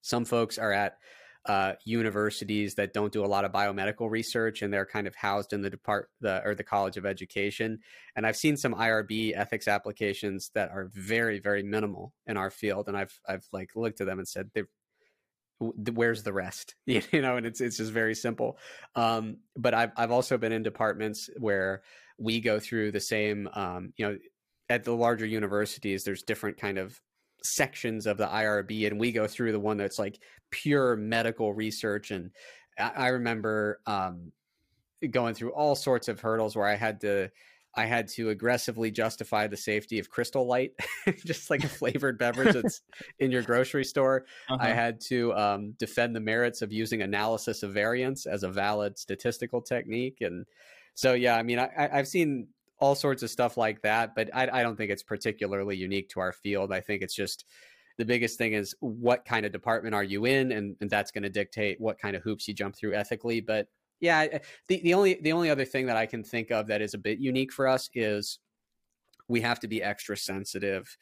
some folks are at uh, universities that don't do a lot of biomedical research and they're kind of housed in the depart the or the College of Education. And I've seen some IRB ethics applications that are very very minimal in our field, and I've I've like looked at them and said where's the rest you know and it's it's just very simple um, but i've i've also been in departments where we go through the same um, you know at the larger universities there's different kind of sections of the IRB and we go through the one that's like pure medical research and I, I remember um, going through all sorts of hurdles where I had to I had to aggressively justify the safety of Crystal Light, just like a flavored beverage that's in your grocery store. Uh-huh. I had to um, defend the merits of using analysis of variance as a valid statistical technique. And so, yeah, I mean, I, have seen all sorts of stuff like that, but I, I don't think it's particularly unique to our field. I think it's just the biggest thing is what kind of department are you in, and, and that's going to dictate what kind of hoops you jump through ethically. But yeah, the, the only the only other thing that I can think of that is a bit unique for us is we have to be extra sensitive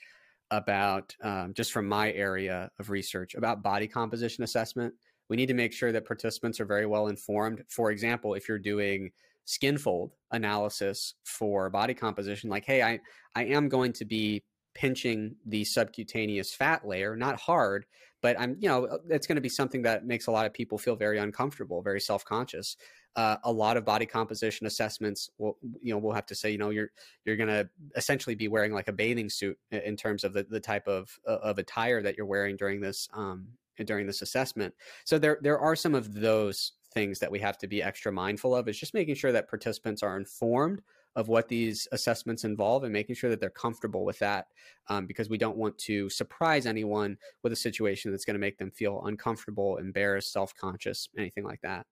about um, just from my area of research about body composition assessment. We need to make sure that participants are very well informed. For example, if you're doing skin fold analysis for body composition, like, hey, I I am going to be pinching the subcutaneous fat layer, not hard, but I'm, you know, it's going to be something that makes a lot of people feel very uncomfortable, very self-conscious. Uh, a lot of body composition assessments will, you know, we'll have to say, you know, you're you're going to essentially be wearing like a bathing suit in terms of the, the type of of attire that you're wearing during this um, during this assessment. So there there are some of those things that we have to be extra mindful of. Is just making sure that participants are informed of what these assessments involve and making sure that they're comfortable with that um, because we don't want to surprise anyone with a situation that's going to make them feel uncomfortable, embarrassed, self conscious, anything like that.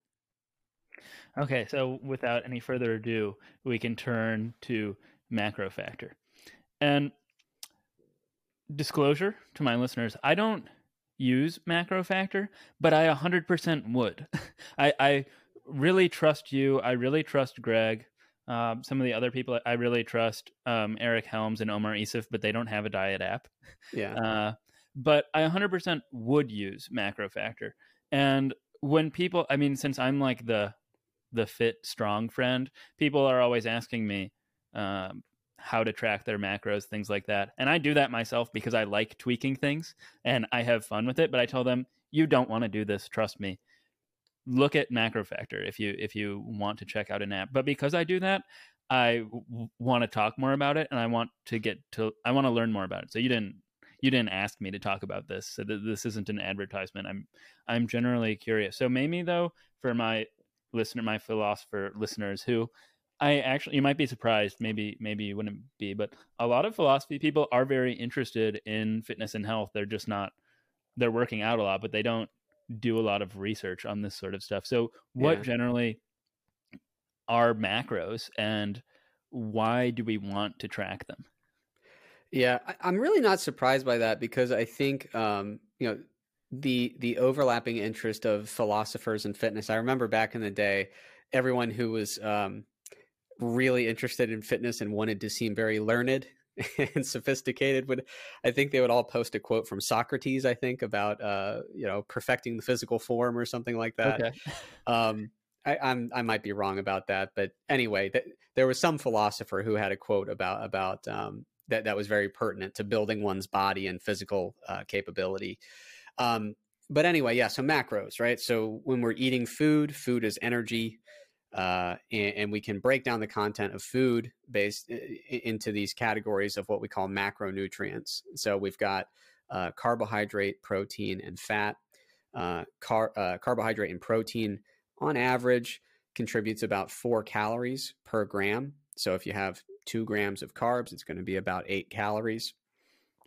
Okay, so without any further ado, we can turn to MacroFactor. And disclosure to my listeners, I don't use MacroFactor, but I 100% would. I, I really trust you. I really trust Greg. Um, some of the other people I really trust, um, Eric Helms and Omar Isuf, but they don't have a diet app. Yeah. Uh, but I 100% would use MacroFactor. And when people, I mean, since I'm like the the fit strong friend, people are always asking me um, how to track their macros, things like that. And I do that myself because I like tweaking things and I have fun with it. But I tell them, you don't want to do this. Trust me look at MacroFactor if you if you want to check out an app but because i do that I w- want to talk more about it and i want to get to i want to learn more about it so you didn't you didn't ask me to talk about this so th- this isn't an advertisement i'm i'm generally curious so maybe though for my listener my philosopher listeners who i actually you might be surprised maybe maybe you wouldn't be but a lot of philosophy people are very interested in fitness and health they're just not they're working out a lot but they don't do a lot of research on this sort of stuff. So, what yeah. generally are macros and why do we want to track them? Yeah, I'm really not surprised by that because I think um, you know the the overlapping interest of philosophers and fitness. I remember back in the day, everyone who was um, really interested in fitness and wanted to seem very learned and sophisticated would i think they would all post a quote from socrates i think about uh you know perfecting the physical form or something like that okay. um I, I'm I might be wrong about that, but anyway, th- there was some philosopher who had a quote about about um, that that was very pertinent to building one's body and physical uh, capability. Um, but anyway, yeah. So macros, right? So when we're eating food, food is energy uh, and, and, we can break down the content of food based into these categories of what we call macronutrients. So we've got uh, carbohydrate, protein, and fat. Uh, car, uh, carbohydrate and protein, on average, contributes about four calories per gram. So if you have two grams of carbs, it's going to be about eight calories.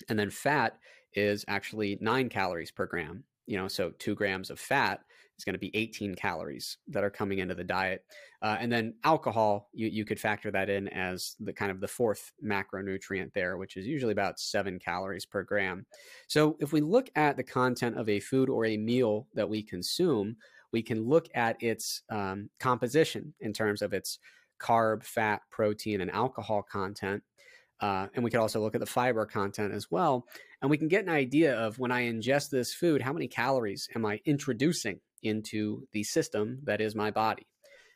And then fat is actually nine calories per gram. You know, so two grams of fat is going to be 18 calories that are coming into the diet. Uh, and then alcohol, you, you could factor that in as the kind of the fourth macronutrient there, which is usually about seven calories per gram. So if we look at the content of a food or a meal that we consume, we can look at its um, composition in terms of its carb, fat, protein, and alcohol content. Uh, and we could also look at the fiber content as well. And we can get an idea of when I ingest this food, how many calories am I introducing into the system that is my body.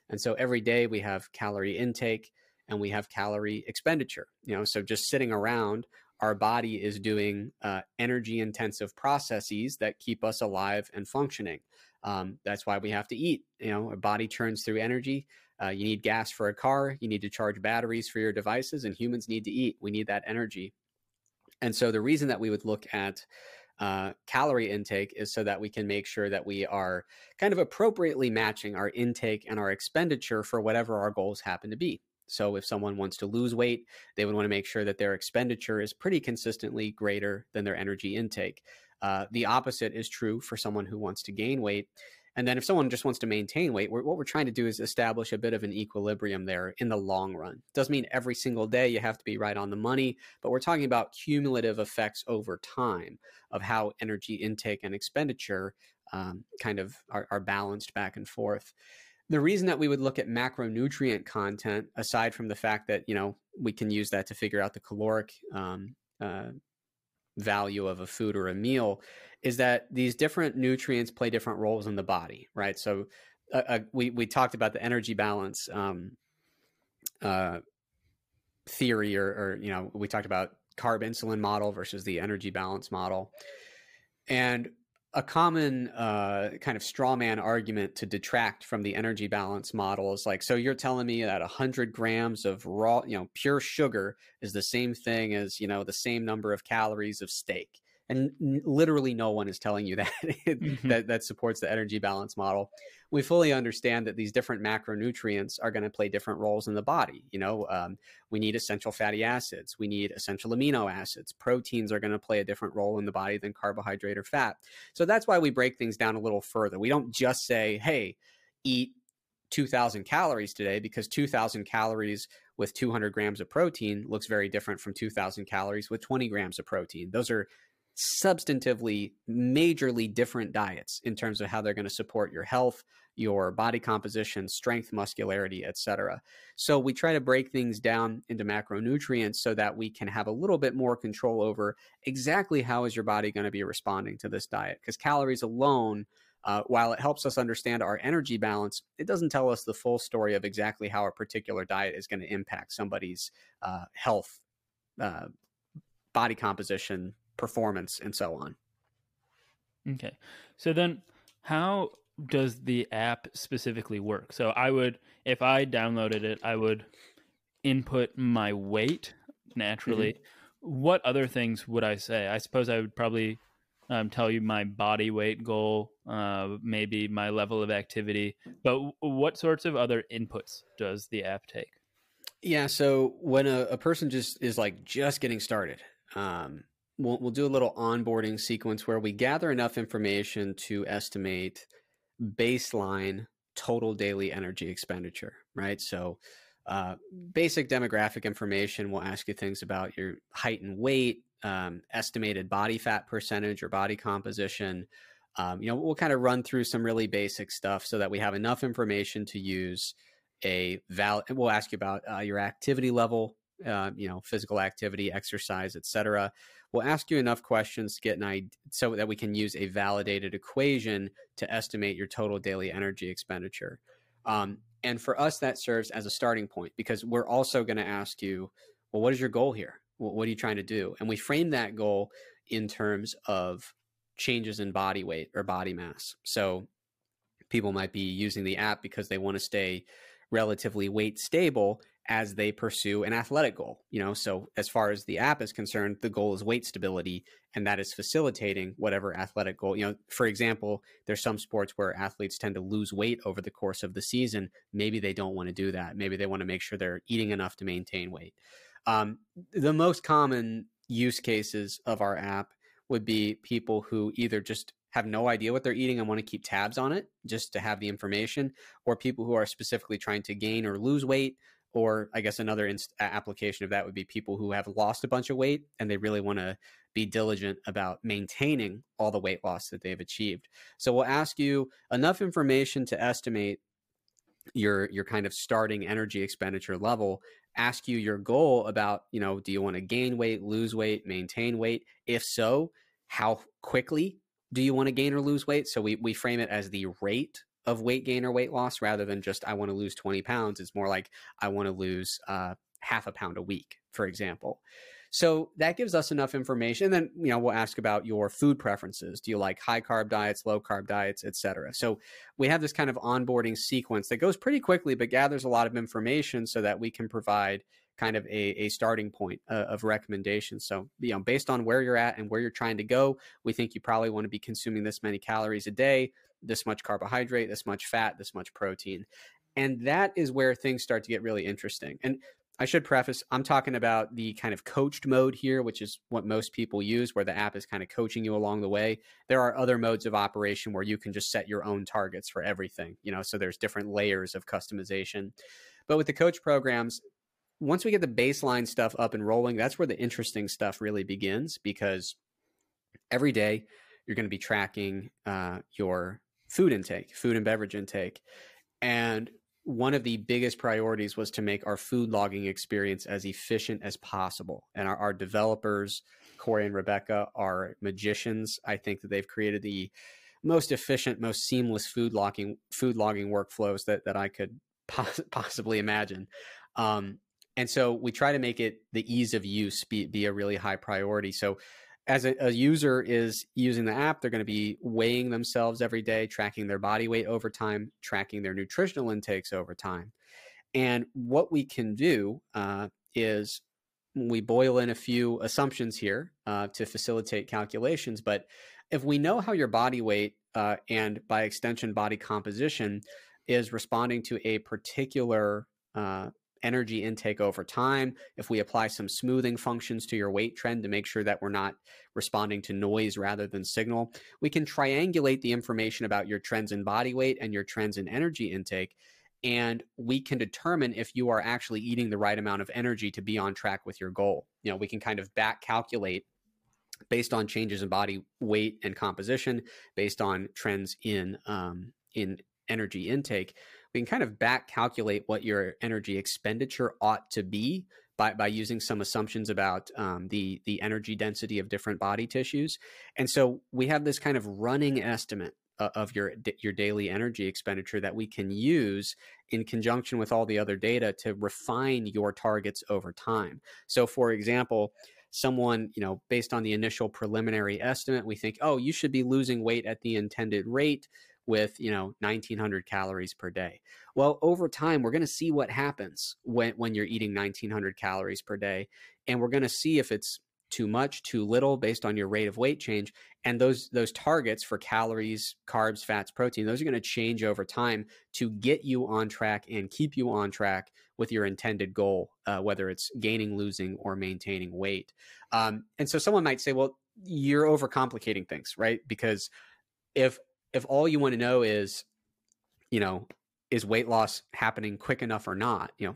And so every day we have calorie intake and we have calorie expenditure. You know, so just sitting around, our body is doing uh, energy intensive processes that keep us alive and functioning. Um, that's why we have to eat. You know, our body churns through energy. Uh, you need gas for a car. You need to charge batteries for your devices, and humans need to eat. We need that energy. And so the reason that we would look at uh, calorie intake is so that we can make sure that we are kind of appropriately matching our intake and our expenditure for whatever our goals happen to be. So if someone wants to lose weight, they would want to make sure that their expenditure is pretty consistently greater than their energy intake. Uh, the opposite is true for someone who wants to gain weight. And then if someone just wants to maintain weight, we're, what we're trying to do is establish a bit of an equilibrium there in the long run. Doesn't mean every single day you have to be right on the money, but we're talking about cumulative effects over time of how energy intake and expenditure um, kind of are, are balanced back and forth. The reason that we would look at macronutrient content, aside from the fact that you know we can use that to figure out the caloric um, uh, value of a food or a meal, is that these different nutrients play different roles in the body, right? So uh, uh, we we talked about the energy balance um, uh, theory, or, or you know, we talked about carb insulin model versus the energy balance model, and a common uh, kind of straw man argument to detract from the energy balance model is like, so you're telling me that 100 grams of raw, you know, pure sugar is the same thing as, you know, the same number of calories of steak and literally no one is telling you that mm-hmm. that that supports the energy balance model we fully understand that these different macronutrients are going to play different roles in the body you know um, we need essential fatty acids we need essential amino acids proteins are going to play a different role in the body than carbohydrate or fat. So that's why we break things down a little further. We don't just say hey eat 2000 calories today because 2000 calories with 200 grams of protein looks very different from 2000 calories with 20 grams of protein. Those are substantively, majorly different diets in terms of how they're going to support your health, your body composition, strength, muscularity, etc. So we try to break things down into macronutrients so that we can have a little bit more control over exactly how is your body going to be responding to this diet because calories alone uh, while it helps us understand our energy balance, it doesn't tell us the full story of exactly how a particular diet is going to impact somebody's uh, health, uh, body composition, performance, and so on. Okay. So then, how does the app specifically work? So I would, if I downloaded it, I would input my weight naturally. Mm-hmm. What other things would I say? I suppose I would probably um, tell you my body weight goal, uh, maybe my level of activity. But w- what sorts of other inputs does the app take? Yeah, so when a, a person just is like just getting started, um, we'll, we'll do a little onboarding sequence where we gather enough information to estimate baseline total daily energy expenditure, right? So, uh, basic demographic information will ask you things about your height and weight, um, estimated body fat percentage or body composition. Um, you know, we'll kind of run through some really basic stuff so that we have enough information to use a valid. We'll ask you about uh, your activity level, uh, you know, physical activity, exercise, etc we'll ask you enough questions to get an idea so that we can use a validated equation to estimate your total daily energy expenditure. Um, and for us, that serves as a starting point because we're also going to ask you, well, what is your goal here? what are you trying to do? And we frame that goal in terms of changes in body weight or body mass. So people might be using the app because they want to stay relatively weight stable as they pursue an athletic goal. You know, so as far as the app is concerned, the goal is weight stability, and that is facilitating whatever athletic goal. You know, for example, there's some sports where athletes tend to lose weight over the course of the season. Maybe they don't want to do that. Maybe they want to make sure they're eating enough to maintain weight. Um, the most common use cases of our app would be people who either just have no idea what they're eating and want to keep tabs on it just to have the information, or people who are specifically trying to gain or lose weight, or I guess another inst- application of that would be people who have lost a bunch of weight and they really want to be diligent about maintaining all the weight loss that they've achieved. So we'll ask you enough information to estimate your your kind of starting energy expenditure level ask you your goal about you know do you want to gain weight lose weight maintain weight if so how quickly do you want to gain or lose weight so we, we frame it as the rate of weight gain or weight loss rather than just I want to lose 20 pounds. It's more like I want to lose uh, half a pound a week, for example. So that gives us enough information. And then, you know, we'll ask about your food preferences. Do you like high carb diets, low carb diets, et cetera? So we have this kind of onboarding sequence that goes pretty quickly, but gathers a lot of information so that we can provide kind of a, a starting point uh, of recommendations. So, you know, based on where you're at and where you're trying to go, we think you probably want to be consuming this many calories a day this much carbohydrate, this much fat, this much protein. And that is where things start to get really interesting. And I should preface I'm talking about the kind of coached mode here, which is what most people use, where the app is kind of coaching you along the way. There are other modes of operation where you can just set your own targets for everything, you know, so there's different layers of customization. But with the coach programs, once we get the baseline stuff up and rolling, that's where the interesting stuff really begins because every day you're going to be tracking uh, your food intake, food and beverage intake. And one of the biggest priorities was to make our food logging experience as efficient as possible. And our, our developers, Corey and Rebecca, are magicians. I think that they've created the most efficient, most seamless food logging food logging workflows that that I could poss- possibly imagine. Um, and so we try to make it the ease of use be, be a really high priority. So as a, a, user is using the app, they're going to be weighing themselves every day, tracking their body weight over time, tracking their nutritional intakes over time. And what we can do uh, is we boil in a few assumptions here uh, to facilitate calculations. But if we know how your body weight uh, and by extension body composition is responding to a particular uh, energy intake over time, if we apply some smoothing functions to your weight trend to make sure that we're not responding to noise rather than signal, we can triangulate the information about your trends in body weight and your trends in energy intake. And we can determine if you are actually eating the right amount of energy to be on track with your goal. You know, we can kind of back calculate based on changes in body weight and composition, based on trends in um, in energy intake, we can kind of back calculate what your energy expenditure ought to be by, by using some assumptions about um, the the energy density of different body tissues. And so we have this kind of running estimate of your your daily energy expenditure that we can use in conjunction with all the other data to refine your targets over time. So for example, someone, you know, based on the initial preliminary estimate, we think, "Oh, you should be losing weight at the intended rate." With you know 1900 calories per day. Well over time we're going to see what happens when when you're eating 1900 calories per day and we're going to see if it's too much too little based on your rate of weight change and those those targets for calories carbs fats protein those are going to change over time to get you on track and keep you on track with your intended goal uh, whether it's gaining losing or maintaining weight. Um, and so someone might say well you're overcomplicating things right? Because if if all you want to know is, you know, is weight loss happening quick enough or not? You know,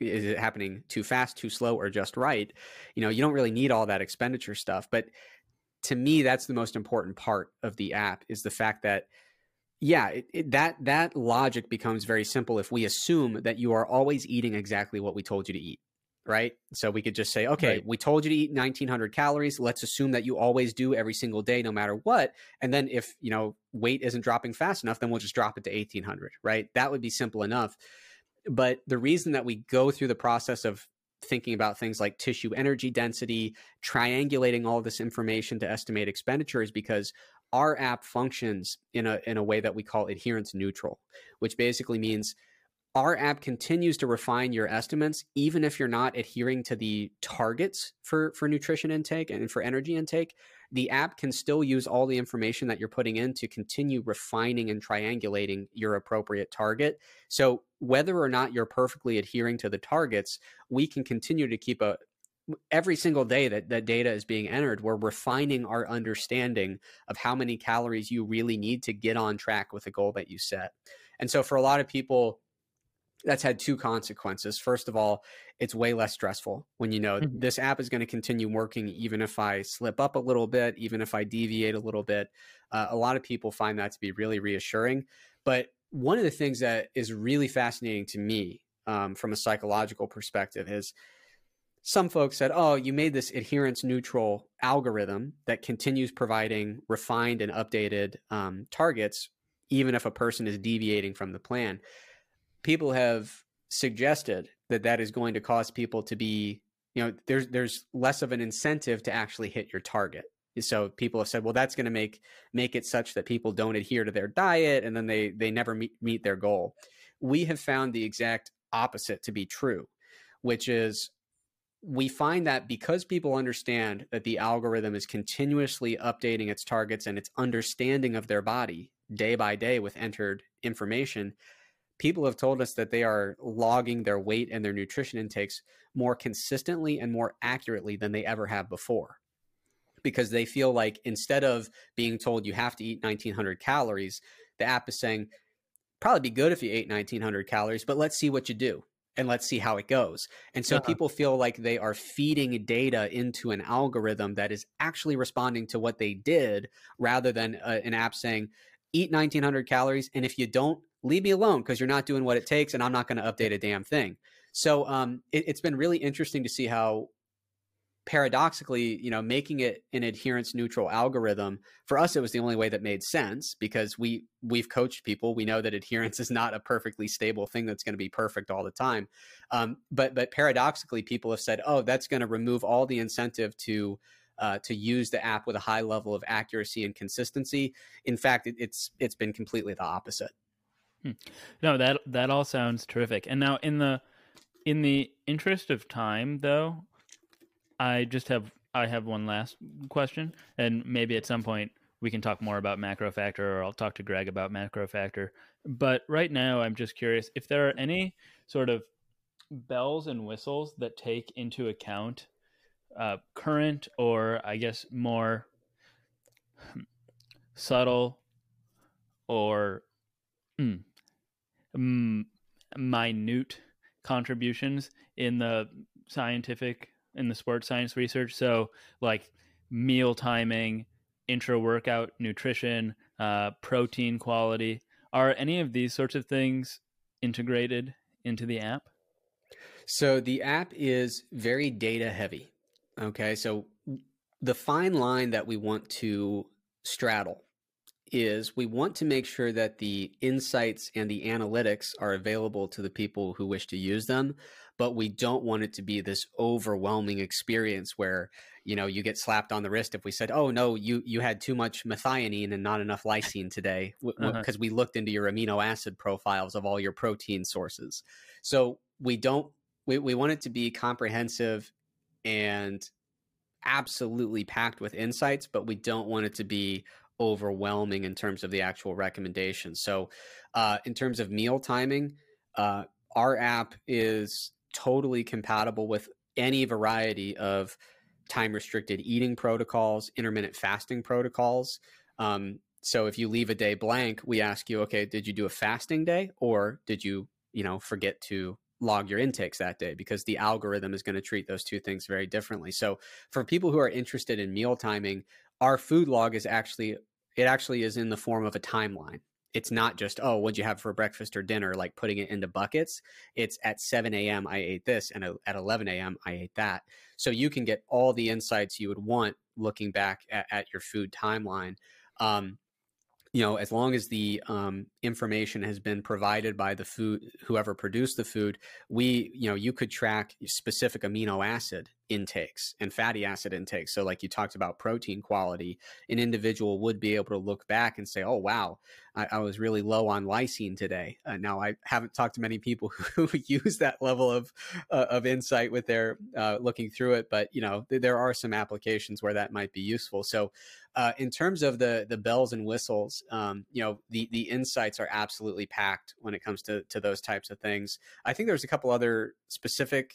is it happening too fast, too slow, or just right? You know, you don't really need all that expenditure stuff. But to me, that's the most important part of the app is the fact that, yeah, it, it, that that logic becomes very simple if we assume that you are always eating exactly what we told you to eat right? So we could just say, okay, right. we told you to eat 1900 calories. Let's assume that you always do every single day, no matter what. And then if, you know, weight isn't dropping fast enough, then we'll just drop it to 1800, right? That would be simple enough. But the reason that we go through the process of thinking about things like tissue energy density, triangulating all this information to estimate expenditure is because our app functions in a in a way that we call adherence neutral, which basically means our app continues to refine your estimates even if you're not adhering to the targets for for nutrition intake and for energy intake the app can still use all the information that you're putting in to continue refining and triangulating your appropriate target. So whether or not you're perfectly adhering to the targets we can continue to keep a every single day that that data is being entered we're refining our understanding of how many calories you really need to get on track with the goal that you set. And so for a lot of people that's had two consequences. First of all, it's way less stressful when you know mm-hmm. this app is going to continue working even if I slip up a little bit, even if I deviate a little bit. Uh, a lot of people find that to be really reassuring. But one of the things that is really fascinating to me um, from a psychological perspective is some folks said, oh, you made this adherence neutral algorithm that continues providing refined and updated um, targets, even if a person is deviating from the plan people have suggested that that is going to cause people to be you know there's there's less of an incentive to actually hit your target. So people have said well that's going to make make it such that people don't adhere to their diet and then they they never meet, meet their goal. We have found the exact opposite to be true which is we find that because people understand that the algorithm is continuously updating its targets and its understanding of their body day by day with entered information people have told us that they are logging their weight and their nutrition intakes more consistently and more accurately than they ever have before because they feel like instead of being told you have to eat 1900 calories the app is saying probably be good if you ate 1900 calories but let's see what you do and let's see how it goes. And so uh-huh. people feel like they are feeding data into an algorithm that is actually responding to what they did rather than uh, an app saying, eat 1900 calories. And if you don't, leave me alone because you're not doing what it takes and I'm not going to update a damn thing. So um, it, it's been really interesting to see how paradoxically, you know, making it an adherence neutral algorithm for us, it was the only way that made sense because we we've coached people. We know that adherence is not a perfectly stable thing that's going to be perfect all the time. Um, but but paradoxically, people have said, oh, that's going to remove all the incentive to uh, to use the app with a high level of accuracy and consistency. In fact, it, it's it's been completely the opposite. Hmm. No, that that all sounds terrific. And now in the in the interest of time, though, I just have I have one last question, and maybe at some point we can talk more about MacroFactor, or I'll talk to Greg about MacroFactor. But right now, I'm just curious if there are any sort of bells and whistles that take into account uh, current, or I guess more subtle, or mm, minute contributions in the scientific in the sports science research. So, like meal timing, intra workout nutrition, uh, protein quality. Are any of these sorts of things integrated into the app? So, the app is very data heavy. Okay. So, the fine line that we want to straddle is we want to make sure that the insights and the analytics are available to the people who wish to use them but we don't want it to be this overwhelming experience where you know you get slapped on the wrist if we said oh no you you had too much methionine and not enough lysine today because uh-huh. we looked into your amino acid profiles of all your protein sources so we don't we, we want it to be comprehensive and absolutely packed with insights but we don't want it to be overwhelming in terms of the actual recommendations so uh, in terms of meal timing uh, our app is totally compatible with any variety of time restricted eating protocols, intermittent fasting protocols. Um, so if you leave a day blank, we ask you, okay, did you do a fasting day or did you, you know, forget to log your intakes that day because the algorithm is going to treat those two things very differently. So for people who are interested in meal timing, our food log is actually it actually is in the form of a timeline. It's not just oh what'd you have for breakfast or dinner? like putting it into buckets. It's at 7 a.m i ate this and at 11 a.m i ate that. So you can get all the insights you would want looking back at, at your food timeline. Um, you know as long as the um, information has been provided by the food whoever produced the food we you know you could track specific amino acid intakes and fatty acid intakes. So like you talked about protein quality an individual would be able to look back and say oh wow i, I was really low on lysine today. Uh, now i haven't talked to many people who use that level of uh, of insight with their uh, looking through it but you know th- there are some applications where that might be useful. So uh, in terms of the the bells and whistles, um, you know, the the insights are absolutely packed when it comes to to those types of things. I think there's a couple other specific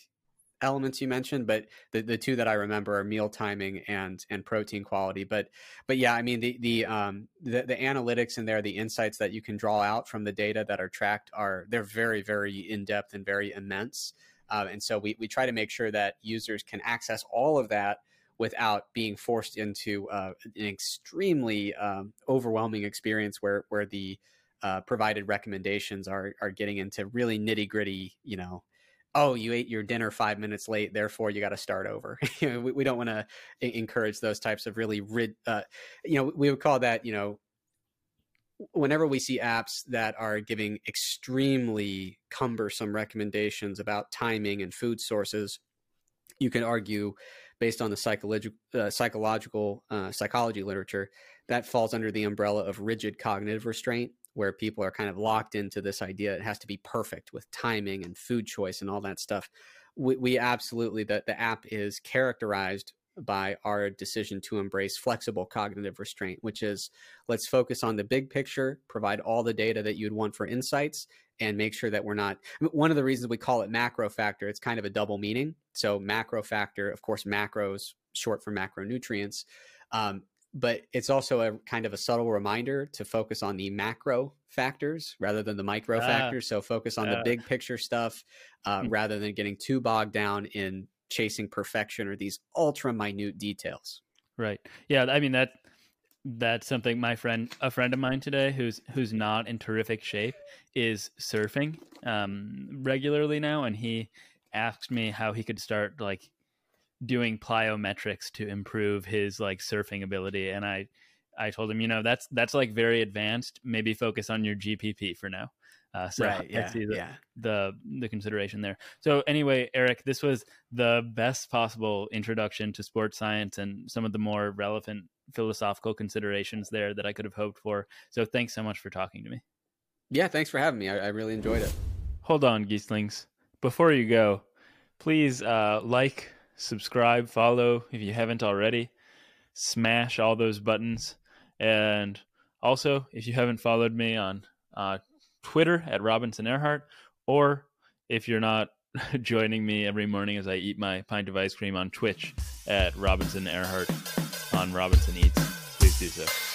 elements you mentioned, but the, the two that I remember are meal timing and and protein quality. But but yeah, I mean the the um the, the analytics in there, the insights that you can draw out from the data that are tracked are they're very very in depth and very immense. Uh, and so we we try to make sure that users can access all of that without being forced into uh, an extremely um, overwhelming experience where where the uh, provided recommendations are are getting into really nitty gritty. You know, oh, you ate your dinner five minutes late, therefore you got to start over. we, we, don't want to encourage those types of really rid. Uh, you know, we would call that you know. Whenever we see apps that are giving extremely cumbersome recommendations about timing and food sources, you can argue based on the psychological uh, psychological uh, psychology literature that falls under the umbrella of rigid cognitive restraint where people are kind of locked into this idea it has to be perfect with timing and food choice and all that stuff we, we absolutely the, the app is characterized by our decision to embrace flexible cognitive restraint, which is let's focus on the big picture, provide all the data that you'd want for insights, and make sure that we're not. One of the reasons we call it MacroFactor, it's kind of a double meaning. So, MacroFactor, of course, macros, short for macronutrients. Um, but it's also a kind of a subtle reminder to focus on the macro factors rather than the micro ah, factors. So focus on uh, the big picture stuff uh, hmm. rather than getting too bogged down in chasing perfection or these ultra minute details. Right. Yeah. I mean that that's something my friend a friend of mine today who's who's not in terrific shape is surfing um regularly now and he asked me how he could start like doing plyometrics to improve his like surfing ability and i i told him you know that's that's like very advanced maybe focus on your gpp for now uh, so right, yeah, I see the, yeah. the the consideration there. So anyway, Eric, this was the best possible introduction to sports science and some of the more relevant philosophical considerations there that I could have hoped for. So thanks so much for talking to me. Yeah, thanks for having me. I, I really enjoyed it. Hold on, Geeslings. Before you go, please uh, like, subscribe, follow if you haven't already. Smash all those buttons. And also, if you haven't followed me on uh, Twitter at Robinson Erhardt, or if you're not joining me every morning as I eat my pint of ice cream on Twitch at Robinson Erhardt on Robinson Eats, please do so.